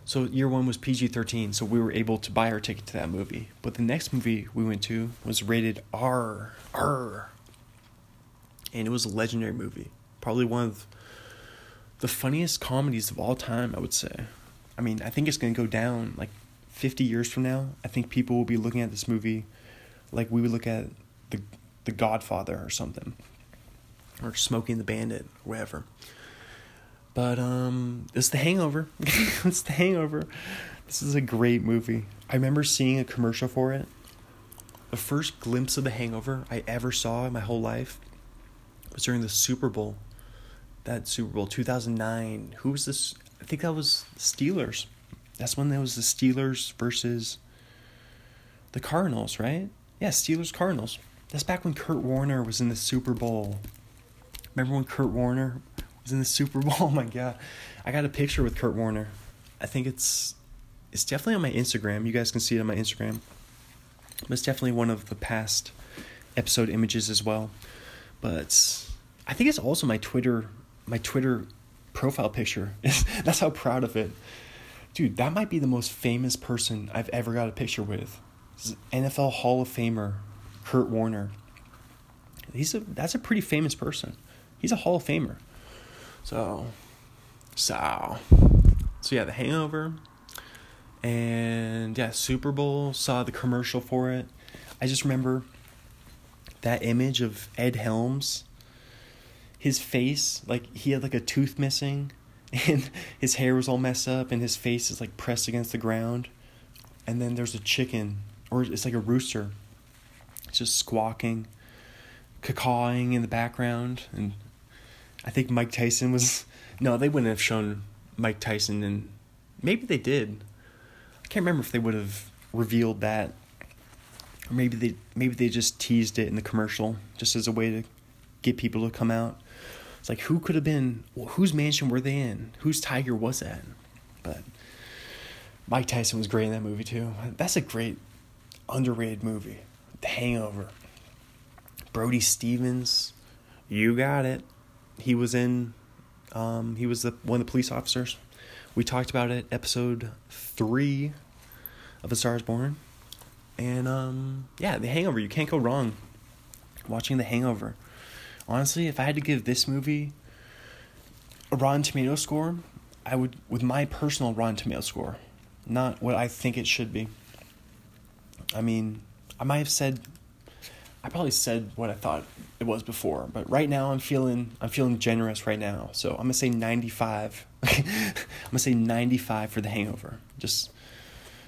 So year one was PG thirteen, so we were able to buy our ticket to that movie. But the next movie we went to was rated R R, and it was a legendary movie probably one of the funniest comedies of all time, I would say. I mean, I think it's going to go down like 50 years from now. I think people will be looking at this movie like we would look at the the Godfather or something or Smokey and the Bandit or whatever. But um it's The Hangover. it's The Hangover. This is a great movie. I remember seeing a commercial for it. The first glimpse of The Hangover I ever saw in my whole life was during the Super Bowl that Super Bowl 2009. Who was this? I think that was Steelers. That's when there was the Steelers versus the Cardinals, right? Yeah, Steelers Cardinals. That's back when Kurt Warner was in the Super Bowl. Remember when Kurt Warner was in the Super Bowl? Oh my god. I got a picture with Kurt Warner. I think it's it's definitely on my Instagram. You guys can see it on my Instagram. But it's definitely one of the past episode images as well. But I think it's also my Twitter my Twitter profile picture. That's how proud of it. Dude, that might be the most famous person I've ever got a picture with. NFL Hall of Famer Kurt Warner. He's a that's a pretty famous person. He's a Hall of Famer. So so so yeah, the hangover. And yeah, Super Bowl, saw the commercial for it. I just remember that image of Ed Helms his face, like he had like a tooth missing and his hair was all messed up and his face is like pressed against the ground. and then there's a chicken, or it's like a rooster. Just squawking, cacawing in the background, and I think Mike Tyson was. No, they wouldn't have shown Mike Tyson, and maybe they did. I can't remember if they would have revealed that, or maybe they maybe they just teased it in the commercial just as a way to get people to come out. It's like who could have been, whose mansion were they in, whose tiger was that? But Mike Tyson was great in that movie too. That's a great underrated movie. The Hangover. Brody Stevens, you got it. He was in. Um, he was the one of the police officers. We talked about it episode three of A Star Is Born, and um, yeah, The Hangover. You can't go wrong watching The Hangover. Honestly, if I had to give this movie a Rotten Tomato score, I would with my personal Rotten Tomato score, not what I think it should be. I mean, I might have said I probably said what I thought it was before, but right now I'm feeling I'm feeling generous right now. So I'm gonna say 95. I'm gonna say 95 for The Hangover. Just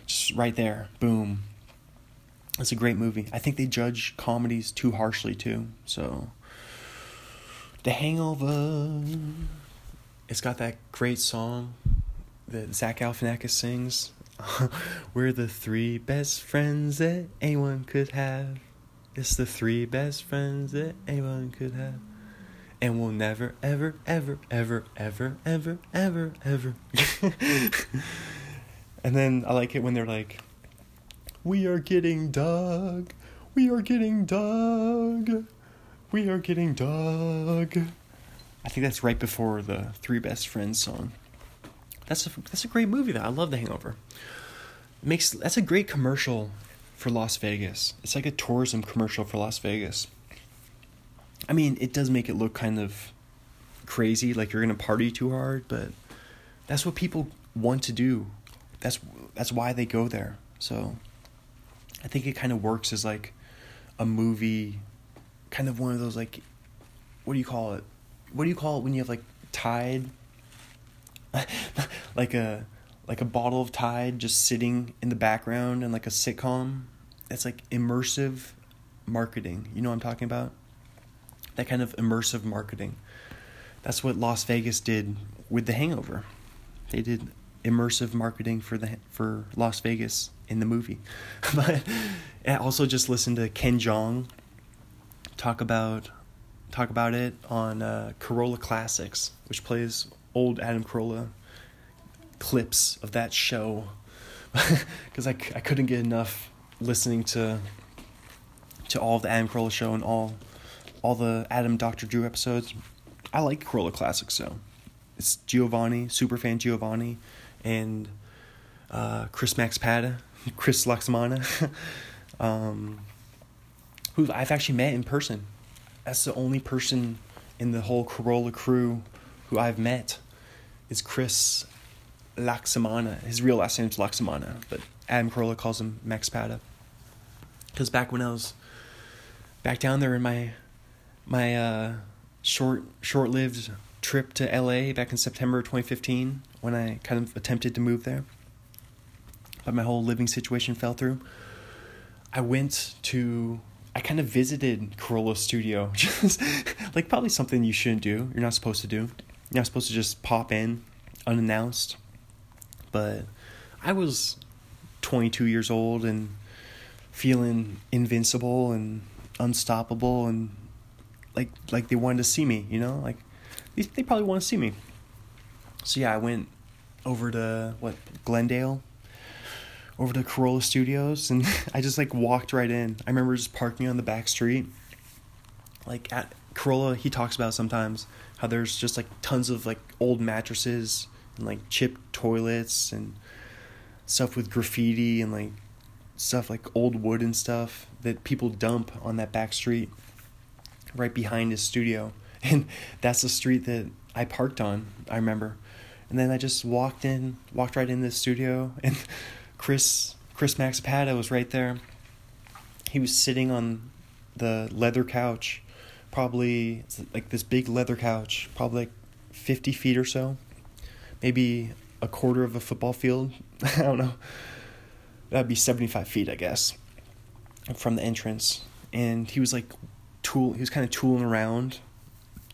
just right there, boom. It's a great movie. I think they judge comedies too harshly too. So The Hangover. It's got that great song that Zach Galifianakis sings. We're the three best friends that anyone could have. It's the three best friends that anyone could have. And we'll never, ever, ever, ever, ever, ever, ever, ever. and then I like it when they're like, We are getting dug. We are getting dug. We are getting dug. I think that's right before the Three Best Friends song. That's a that's a great movie though. I love The Hangover. Makes that's a great commercial for Las Vegas. It's like a tourism commercial for Las Vegas. I mean, it does make it look kind of crazy, like you're gonna party too hard, but that's what people want to do. That's that's why they go there. So I think it kind of works as like a movie, kind of one of those like, what do you call it? What do you call it when you have like Tide? like a like a bottle of Tide just sitting in the background and like a sitcom. It's like immersive marketing. You know what I'm talking about? That kind of immersive marketing. That's what Las Vegas did with The Hangover. They did immersive marketing for the for Las Vegas in the movie. but I also just listened to Ken Jeong talk about talk about it on uh, Carolla Classics, which plays old Adam Carolla clips of that show because I, I couldn't get enough listening to to all the Adam Carolla show and all all the Adam Dr. Drew episodes. I like Carolla Classics so it's Giovanni, super fan Giovanni, and uh, Chris Max Pata, Chris Laxamana, um, who I've actually met in person. That's the only person in the whole Carolla crew who I've met is Chris Laxamana. His real last name is Laxamana, but Adam Carolla calls him Max Pata. Because back when I was back down there in my my uh, short short lived trip to LA back in September 2015, when I kind of attempted to move there, but my whole living situation fell through. I went to I kind of visited Carolla's studio, just like probably something you shouldn't do. You're not supposed to do. You're not supposed to just pop in unannounced but I was 22 years old and feeling invincible and unstoppable and like like they wanted to see me, you know? Like they they probably want to see me. So yeah, I went over to what Glendale over to Carolla Studios and I just like walked right in. I remember just parking on the back street. Like at Carolla, he talks about sometimes how there's just like tons of like old mattresses and like chipped toilets and stuff with graffiti and like stuff like old wood and stuff that people dump on that back street right behind his studio. And that's the street that I parked on, I remember. And then I just walked in, walked right in the studio and Chris Chris Max Pata was right there. He was sitting on the leather couch, probably like this big leather couch, probably like 50 feet or so maybe a quarter of a football field. I don't know. that'd be 75 feet, I guess, from the entrance. And he was like, tool, he was kind of tooling around,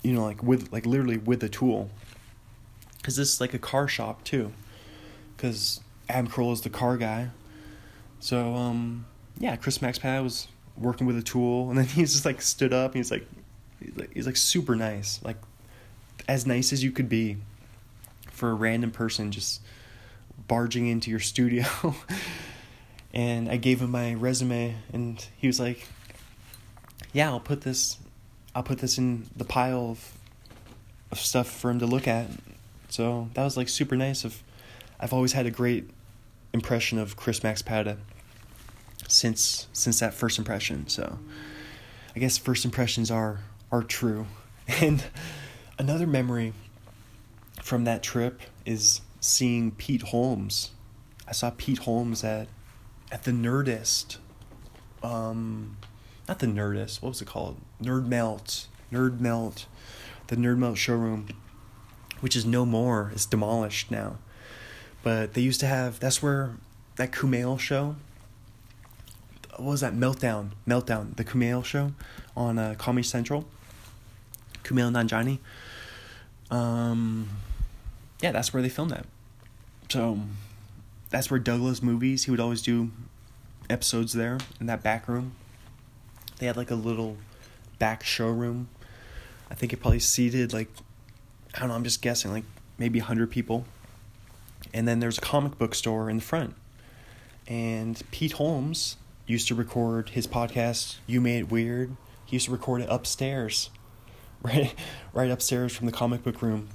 you know, like with, like literally with a tool. Cause this is like a car shop too. Cause Adam Carolla is the car guy. So, um, yeah, Chris Maxpad was working with a tool, and then he's just like stood up. And he's like, he's like, super nice, like as nice as you could be for a random person just barging into your studio. and I gave him my resume, and he was like, "Yeah, I'll put this, I'll put this in the pile of, of stuff for him to look at." So that was like super nice. Of, I've always had a great impression of Chris Maxpad since since that first impression. So I guess first impressions are are true. And another memory from that trip is seeing Pete Holmes. I saw Pete Holmes at at the Nerdist. Um not the Nerdist, what was it called? Nerd Melt. Nerd Melt. The Nerd Melt showroom, which is no more, it's demolished now. But they used to have that's where that Kumail show what was that? Meltdown. Meltdown. The kumail show on uh, comedy central. Kumail nanjiani. Um yeah that's where they filmed that. So that's where Doug Loves Movies he would always do episodes there in that back room. They had like a little back showroom. I think it probably seated like i don't know i'm just guessing like maybe 100 people. And then there's a comic book store in the front. And pete holmes used to record his podcast, You Made It Weird. He used to record it upstairs, right, right upstairs from the comic book room.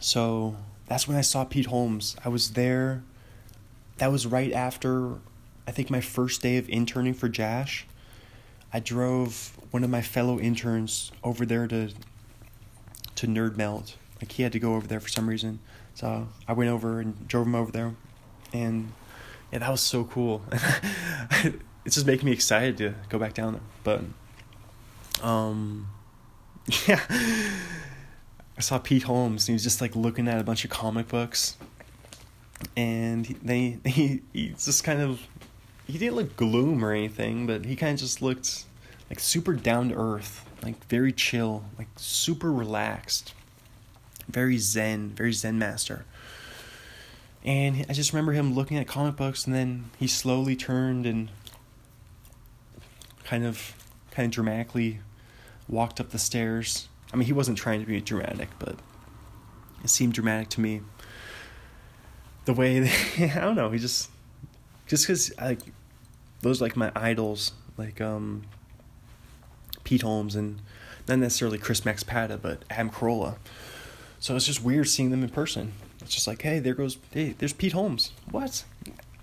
So that's when I saw Pete Holmes. I was there. That was right after, I think, my first day of interning for Jash. I drove one of my fellow interns over there to to Nerd Melt. Like he had to go over there for some reason, so I went over and drove him over there, and yeah, that was so cool. it's just making me excited to go back down there. But, um, yeah, I saw Pete Holmes. And he was just like looking at a bunch of comic books, and they he he just kind of he didn't look gloom or anything, but he kind of just looked like super down to earth, like very chill, like super relaxed, very zen, very zen master. And I just remember him looking at comic books, and then he slowly turned and kind of, kind of dramatically walked up the stairs. I mean, he wasn't trying to be dramatic, but it seemed dramatic to me. The way I don't know, he just, just because like those like my idols, like um, Pete Holmes and not necessarily Chris Maxpad, but Adam Carolla. So it's just weird seeing them in person. It's just like, hey, there goes, hey, there's Pete Holmes. What?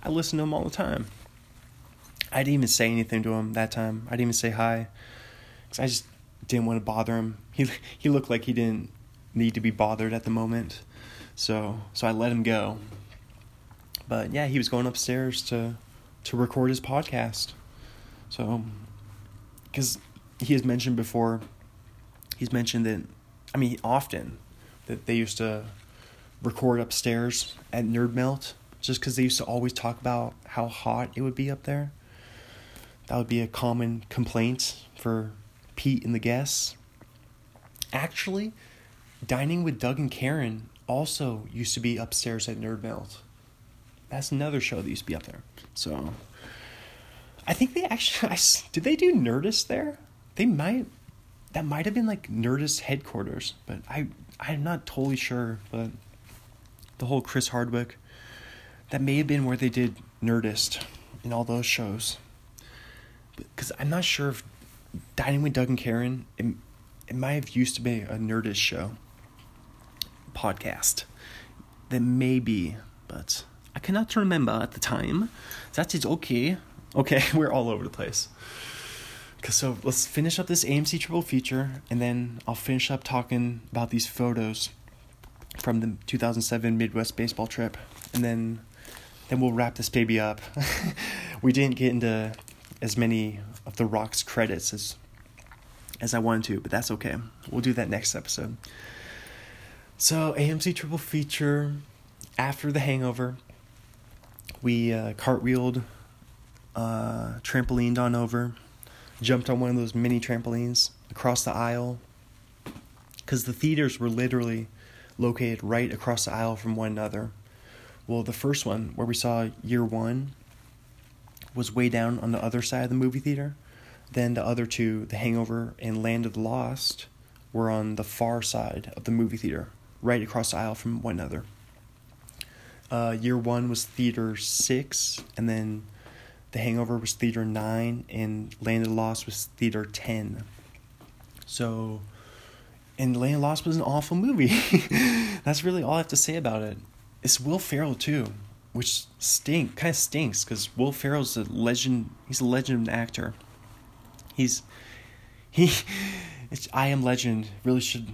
I listen to him all the time. I didn't even say anything to him that time. I didn't even say hi, cause I just didn't want to bother him. He he looked like he didn't need to be bothered at the moment, so so I let him go. But yeah, he was going upstairs to to record his podcast. So, because he has mentioned before, he's mentioned that, I mean, often that they used to record upstairs at Nerd Melt just because they used to always talk about how hot it would be up there. That would be a common complaint for Pete and the guests. Actually, Dining with Doug and Karen also used to be upstairs at Nerd Melt. That's another show that used to be up there. So, I think they actually I, did they do Nerdist there? They might. That might have been like Nerdist headquarters, but I I'm not totally sure. But the whole Chris Hardwick. That may have been where they did Nerdist in all those shows. Because I'm not sure if Dining with Doug and Karen, it, it might have used to be a Nerdist show podcast. That may be, but I cannot remember at the time. That is okay. Okay, we're all over the place. So let's finish up this AMC triple feature, and then I'll finish up talking about these photos from the 2007 Midwest baseball trip, and then then we'll wrap this baby up. we didn't get into as many of the Rock's credits as as I wanted to, but that's okay. We'll do that next episode. So AMC triple feature after The Hangover We uh, cartwheeled, uh, trampolined on over, jumped on one of those mini trampolines across the aisle. Because the theaters were literally located right across the aisle from one another. Well, the first one, where we saw year one, was way down on the other side of the movie theater. Then the other two, The Hangover and Land of the Lost, were on the far side of the movie theater, right across the aisle from one another. Uh, year one was theater six, and then The Hangover was theater nine, and Land of the Lost was theater ten. So, and Land Lost was an awful movie. That's really all I have to say about it. It's Will Ferrell too, which stink kind of stinks because Will Ferrell's a legend. He's a legend actor. He's he. It's I Am Legend really should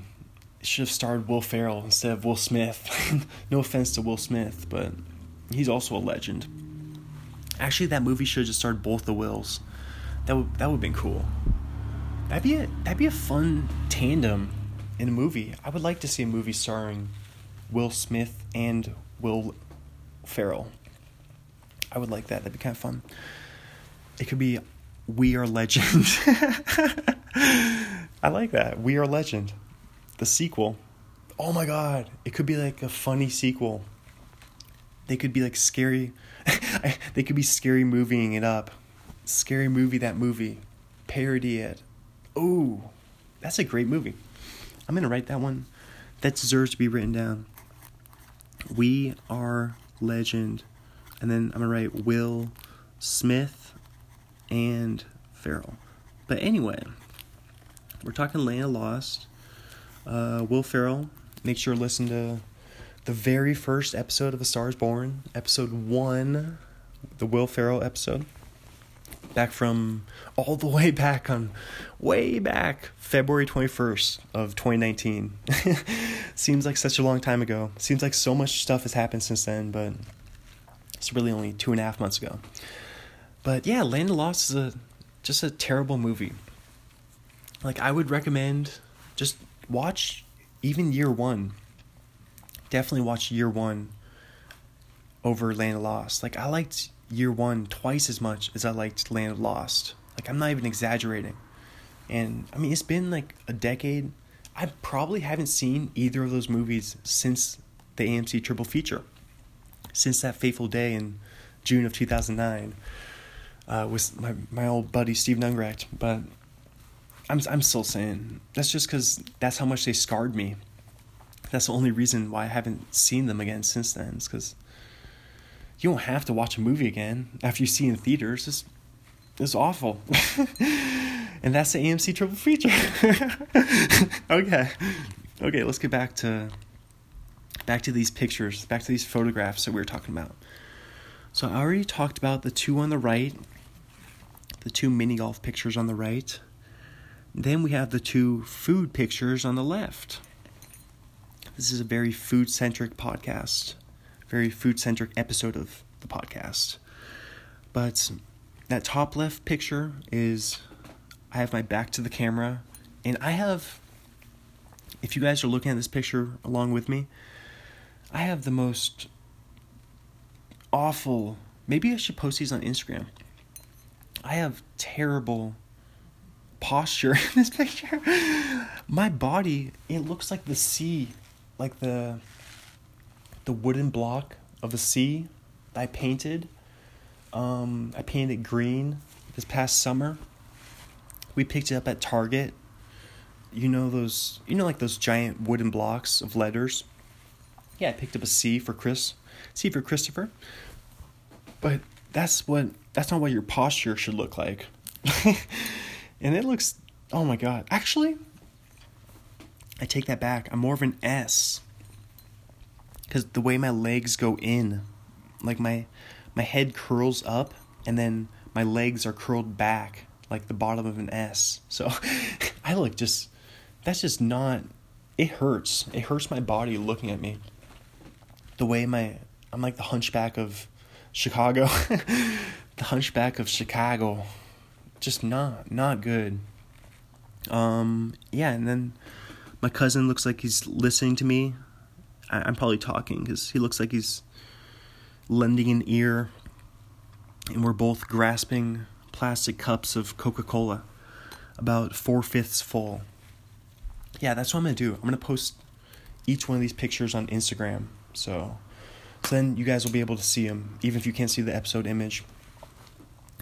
should have starred Will Ferrell instead of Will Smith. no offense to Will Smith, but he's also a legend. Actually, that movie should have just starred both the Wills. That would that would have been cool. That'd be a that'd be a fun tandem in a movie. I would like to see a movie starring Will Smith and Will Ferrell. I would like that. That'd be kind of fun. It could be We Are Legend. I like that. We Are Legend. The sequel. Oh my god. It could be like a funny sequel. They could be like scary. they could be scary movieing it up. Scary movie that movie. Parody it. Ooh. That's a great movie. I'm going to write that one. That deserves to be written down. We are legend. And then I'm going to write Will Smith and Ferrell. But anyway, we're talking Land of Lost. Uh, Will Ferrell. Make sure to listen to the very first episode of A Star is Born, episode one, the Will Ferrell episode. Back from all the way back on, way back, February 21st of 2019. Seems like such a long time ago. Seems like so much stuff has happened since then, but it's really only two and a half months ago. But yeah, Land of Lost is a just a terrible movie. Like I would recommend just watch even year one. Definitely watch year one over Land of Lost. Like I liked year one twice as much as I liked Land of Lost. Like I'm not even exaggerating. And I mean it's been like a decade. I probably haven't seen either of those movies since the AMC triple feature. Since that fateful day in June of 2009 uh, with my, my old buddy Steven Ungrecht. But I'm, I'm still saying that's just because that's how much they scarred me. That's the only reason why I haven't seen them again since then. Is because you don't have to watch a movie again after you see in theaters. It's, it's awful. and that's the AMC triple feature. okay. Okay, let's get back to back to these pictures, back to these photographs that we were talking about. So I already talked about the two on the right, the two mini golf pictures on the right. Then we have the two food pictures on the left. This is a very food centric podcast, very food centric episode of the podcast. But that top left picture is I have my back to the camera, and I have, if you guys are looking at this picture along with me, I have the most awful. Maybe I should post these on Instagram. I have terrible posture in this picture. My body, it looks like the sea, like the the wooden block of a sea I painted. Um, I painted it green this past summer. We picked it up at Target. You know those, you know, like those giant wooden blocks of letters. Yeah, I picked up a C for Chris, C for Christopher. But that's what that's not what your posture should look like. and it looks oh my god. Actually, I take that back. I'm more of an S. Cuz the way my legs go in, like my my head curls up and then my legs are curled back like the bottom of an S. So I look just that's just not it hurts. It hurts my body looking at me. The way my I'm like the hunchback of Chicago. the Hunchback of Chicago. Just not not good. Um yeah, and then my cousin looks like he's listening to me. I, am probably talking because he looks like he's lending an ear, and we're both grasping plastic cups of Coca Cola, about four fifths full. Yeah, that's what I'm gonna do. I'm gonna post each one of these pictures on Instagram. So, so then you guys will be able to see them, even if you can't see the episode image.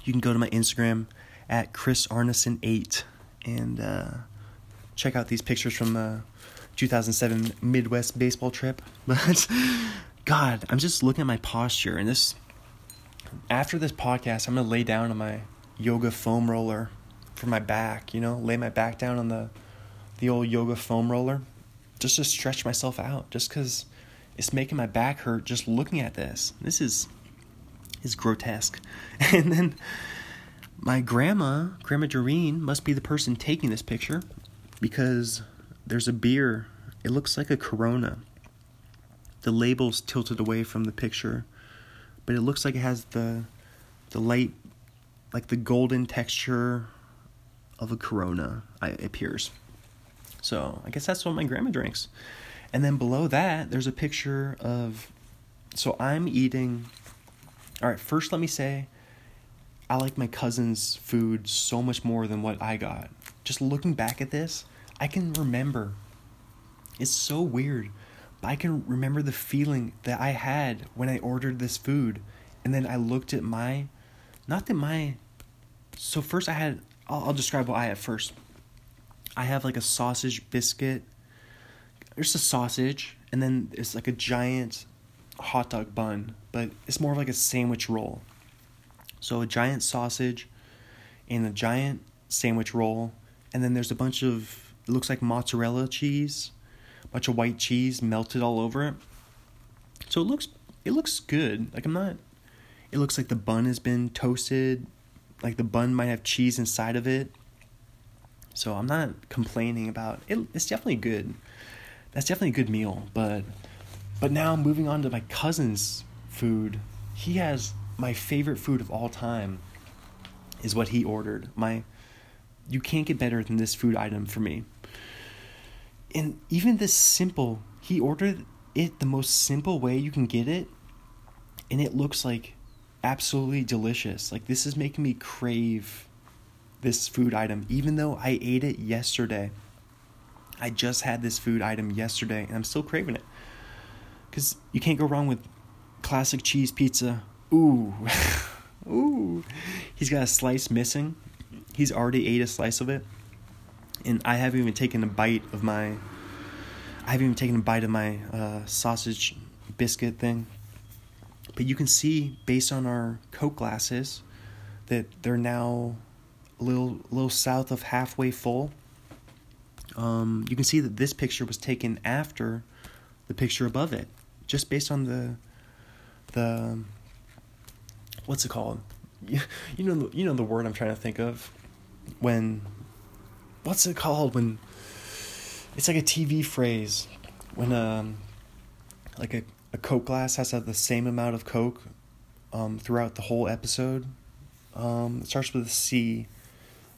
You can go to my Instagram at Chris Arneson 8 and uh, check out these pictures from the 2007 Midwest baseball trip. But God, I'm just looking at my posture, and this after this podcast, I'm gonna lay down on my yoga foam roller for my back. You know, lay my back down on the the old yoga foam roller, just to stretch myself out. Just because it's making my back hurt just looking at this. This is is grotesque. And then my grandma, Grandma Doreen, must be the person taking this picture because there's a beer. It looks like a Corona. The label's tilted away from the picture, but it looks like it has the the light, like the golden texture of a Corona. It appears. So I guess that's what my grandma drinks. And then below that, there's a picture of. So I'm eating. All right, first let me say I like my cousin's food so much more than what I got. Just looking back at this, I can remember. It's so weird, but I can remember the feeling that I had when I ordered this food. And then I looked at my, not that my, so first I had, I'll, I'll describe what I had first. I have like a sausage biscuit. There's a sausage, and then it's like a giant hot dog bun, but it's more of like a sandwich roll. So a giant sausage and a giant sandwich roll, and then there's a bunch of it looks like mozzarella cheese, bunch of white cheese melted all over it. So it looks it looks good. Like I'm not it looks like the bun has been toasted, like the bun might have cheese inside of it. So I'm not complaining about it. It's definitely good. That's definitely a good meal, but but now moving on to my cousin's food. He has my favorite food of all time is what he ordered. My you can't get better than this food item for me. And even this simple, he ordered it the most simple way you can get it and it looks like absolutely delicious. Like this is making me crave this food item even though I ate it yesterday. I just had this food item yesterday and I'm still craving it. Cuz you can't go wrong with classic cheese pizza Ooh. Ooh. He's got a slice missing. He's already ate a slice of it. And I haven't even taken a bite of my I haven't even taken a bite of my uh, sausage biscuit thing. But you can see based on our Coke glasses that they're now a little little south of halfway full. Um, you can see that this picture was taken after the picture above it, just based on the the what's it called? You, know you know the word I'm trying to think of when what's it called when it's like a TV phrase when um like a, a coke glass has to have the same amount of coke um throughout the whole episode. Um it starts with a C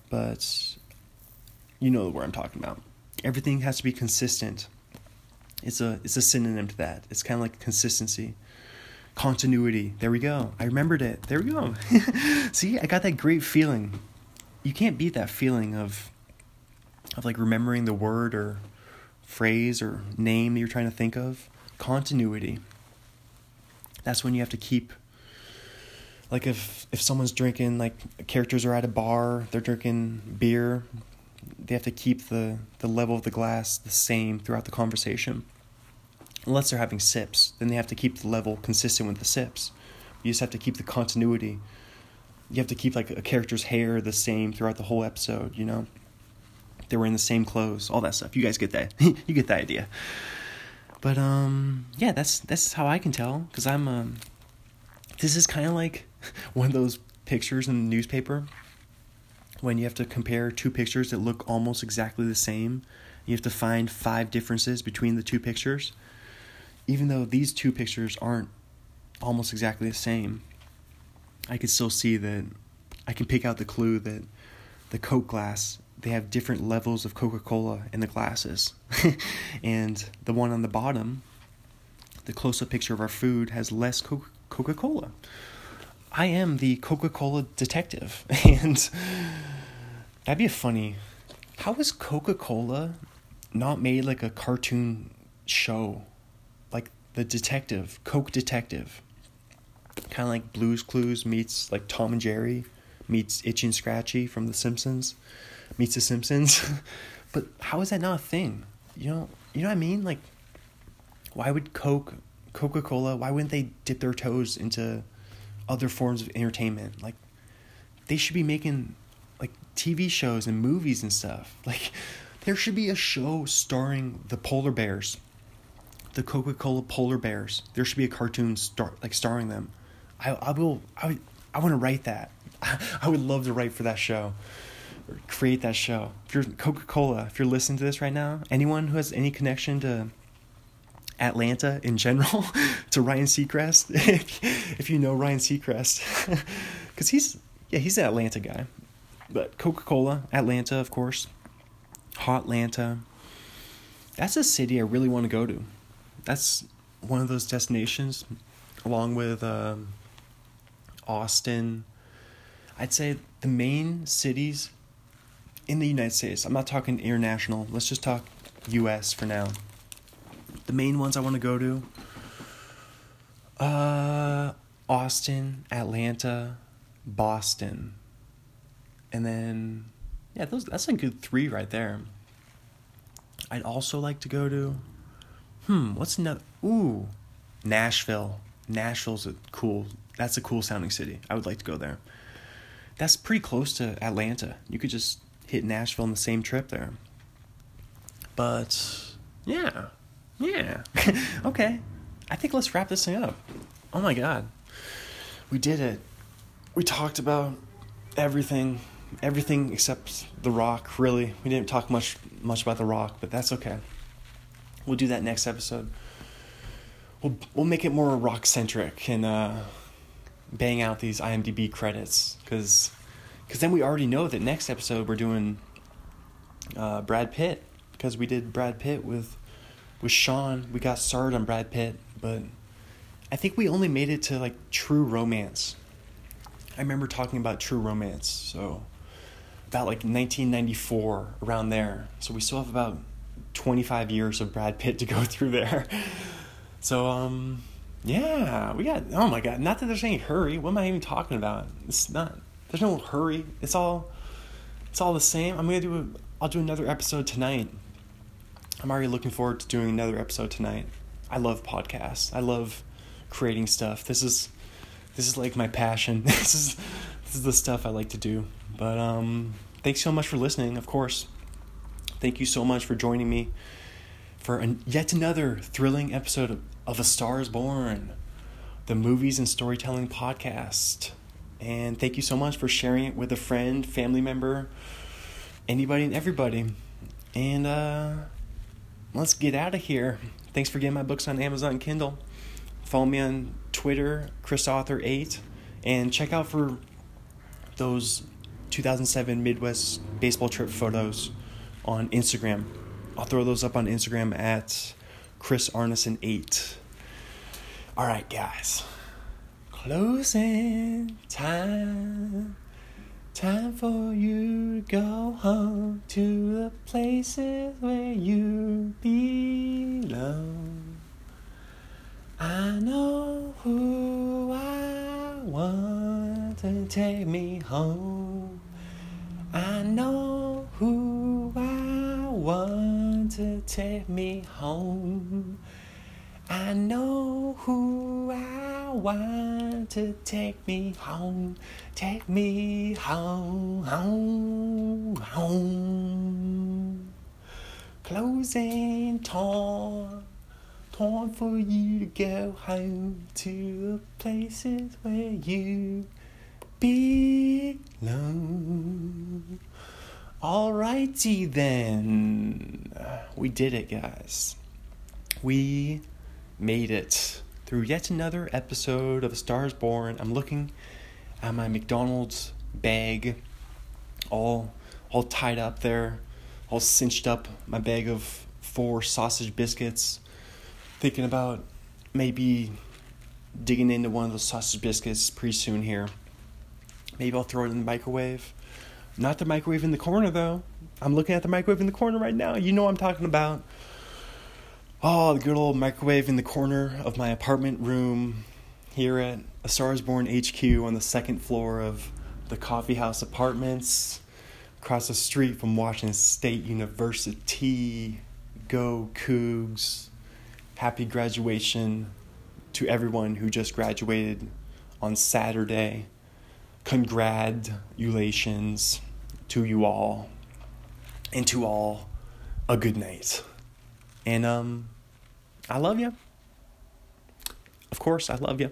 but you know where I'm talking about. Everything has to be consistent. It's a it's a synonym to that. It's kind of like consistency continuity. There we go. I remembered it. There we go. See, I got that great feeling. You can't beat that feeling of of like remembering the word or phrase or name that you're trying to think of. Continuity. That's when you have to keep like if if someone's drinking like characters are at a bar, they're drinking beer, they have to keep the the level of the glass the same throughout the conversation unless they're having sips, then they have to keep the level consistent with the sips. You just have to keep the continuity. You have to keep like a character's hair the same throughout the whole episode, you know? They're in the same clothes, all that stuff. You guys get that. you get the idea. But um yeah, that's that's how I can tell cuz I'm um this is kind of like one of those pictures in the newspaper when you have to compare two pictures that look almost exactly the same. You have to find five differences between the two pictures even though these two pictures aren't almost exactly the same, I can still see that I can pick out the clue that the Coke glass they have different levels of Coca-Cola in the glasses. and the one on the bottom, the close-up picture of our food has less Coca Cola. I am the Coca Cola detective. And that'd be a funny. How is Coca Cola not made like a cartoon show? Like the detective, Coke Detective. Kind of like Blues Clues meets like Tom and Jerry meets Itchy and Scratchy from The Simpsons meets The Simpsons. but how is that not a thing? You know, you know what I mean? Like, why would Coke, Coca Cola, why wouldn't they dip their toes into other forms of entertainment? Like, they should be making like TV shows and movies and stuff. Like, there should be a show starring the polar bears, the Coca Cola polar bears. There should be a cartoon star like starring them. I I will I I want to write that. I would love to write for that show create that show. If you're Coca Cola, if you're listening to this right now, anyone who has any connection to Atlanta in general, to Ryan Seacrest, if, if you know Ryan Seacrest, because he's yeah he's an Atlanta guy, but Coca Cola, Atlanta of course, Hot Atlanta. That's a city I really want to go to. That's one of those destinations, along with um, Austin. I'd say the main cities in the United States, I'm not talking international, let's just talk US for now. The main ones I want to go to uh Austin, Atlanta, Boston. And then yeah, those that's a good 3 right there. I'd also like to go to hmm, what's another ooh, Nashville. Nashville's a cool that's a cool sounding city. I would like to go there. That's pretty close to Atlanta. You could just hit Nashville on the same trip there. But yeah, yeah. okay, I think let's wrap this thing up. Oh my god, we did it. We talked about everything, everything except The Rock. Really, we didn't talk much much about The Rock, but that's okay. We'll do that next episode. We'll we'll make it more rock centric and uh, bang out these IMDb credits because because then we already know that next episode we're doing uh, Brad Pitt because we did Brad Pitt with with Sean. We got started on Brad Pitt, but I think we only made it to like True Romance. I remember talking about True Romance, so about like 1994 around there. So we still have about 25 years of Brad Pitt to go through there. So um yeah, we got oh my god, not that there's any hurry. What am I even talking about? It's not there's no hurry. It's all it's all the same. I'm gonna do a, I'll do another episode tonight. I'm already looking forward to doing another episode tonight. I love podcasts. I love creating stuff. This is this is like my passion. this is this is the stuff I like to do. But um thanks so much for listening, of course. Thank you so much for joining me for an, yet another thrilling episode of, of A Star is Born, the movies and storytelling podcast. And thank you so much for sharing it with a friend, family member, anybody and everybody. And uh, let's get out of here. Thanks for getting my books on Amazon Kindle. Follow me on Twitter, ChrisAuthor8, and check out for those 2007 Midwest baseball trip photos on Instagram. I'll throw those up on Instagram at Chris Arneson8. All right, guys. Closing time. Time for you to go home to the places where you belong. I know who I want to take me home. I know who I want to take me home. I know who I want to take me home, take me home, home, home. Closing time, time for you to go home to the places where you belong. Alrighty then, we did it, guys. We made it through yet another episode of Stars Born. I'm looking at my McDonald's bag, all all tied up there, all cinched up. My bag of four sausage biscuits. Thinking about maybe digging into one of those sausage biscuits pretty soon here. Maybe I'll throw it in the microwave. Not the microwave in the corner though. I'm looking at the microwave in the corner right now. You know what I'm talking about. Oh, the good old microwave in the corner of my apartment room here at A Stars Born HQ on the second floor of the Coffee House Apartments, across the street from Washington State University. Go Cougs. Happy graduation to everyone who just graduated on Saturday. Congratulations to you all. And to all, a good night. And um I love you. Of course, I love you.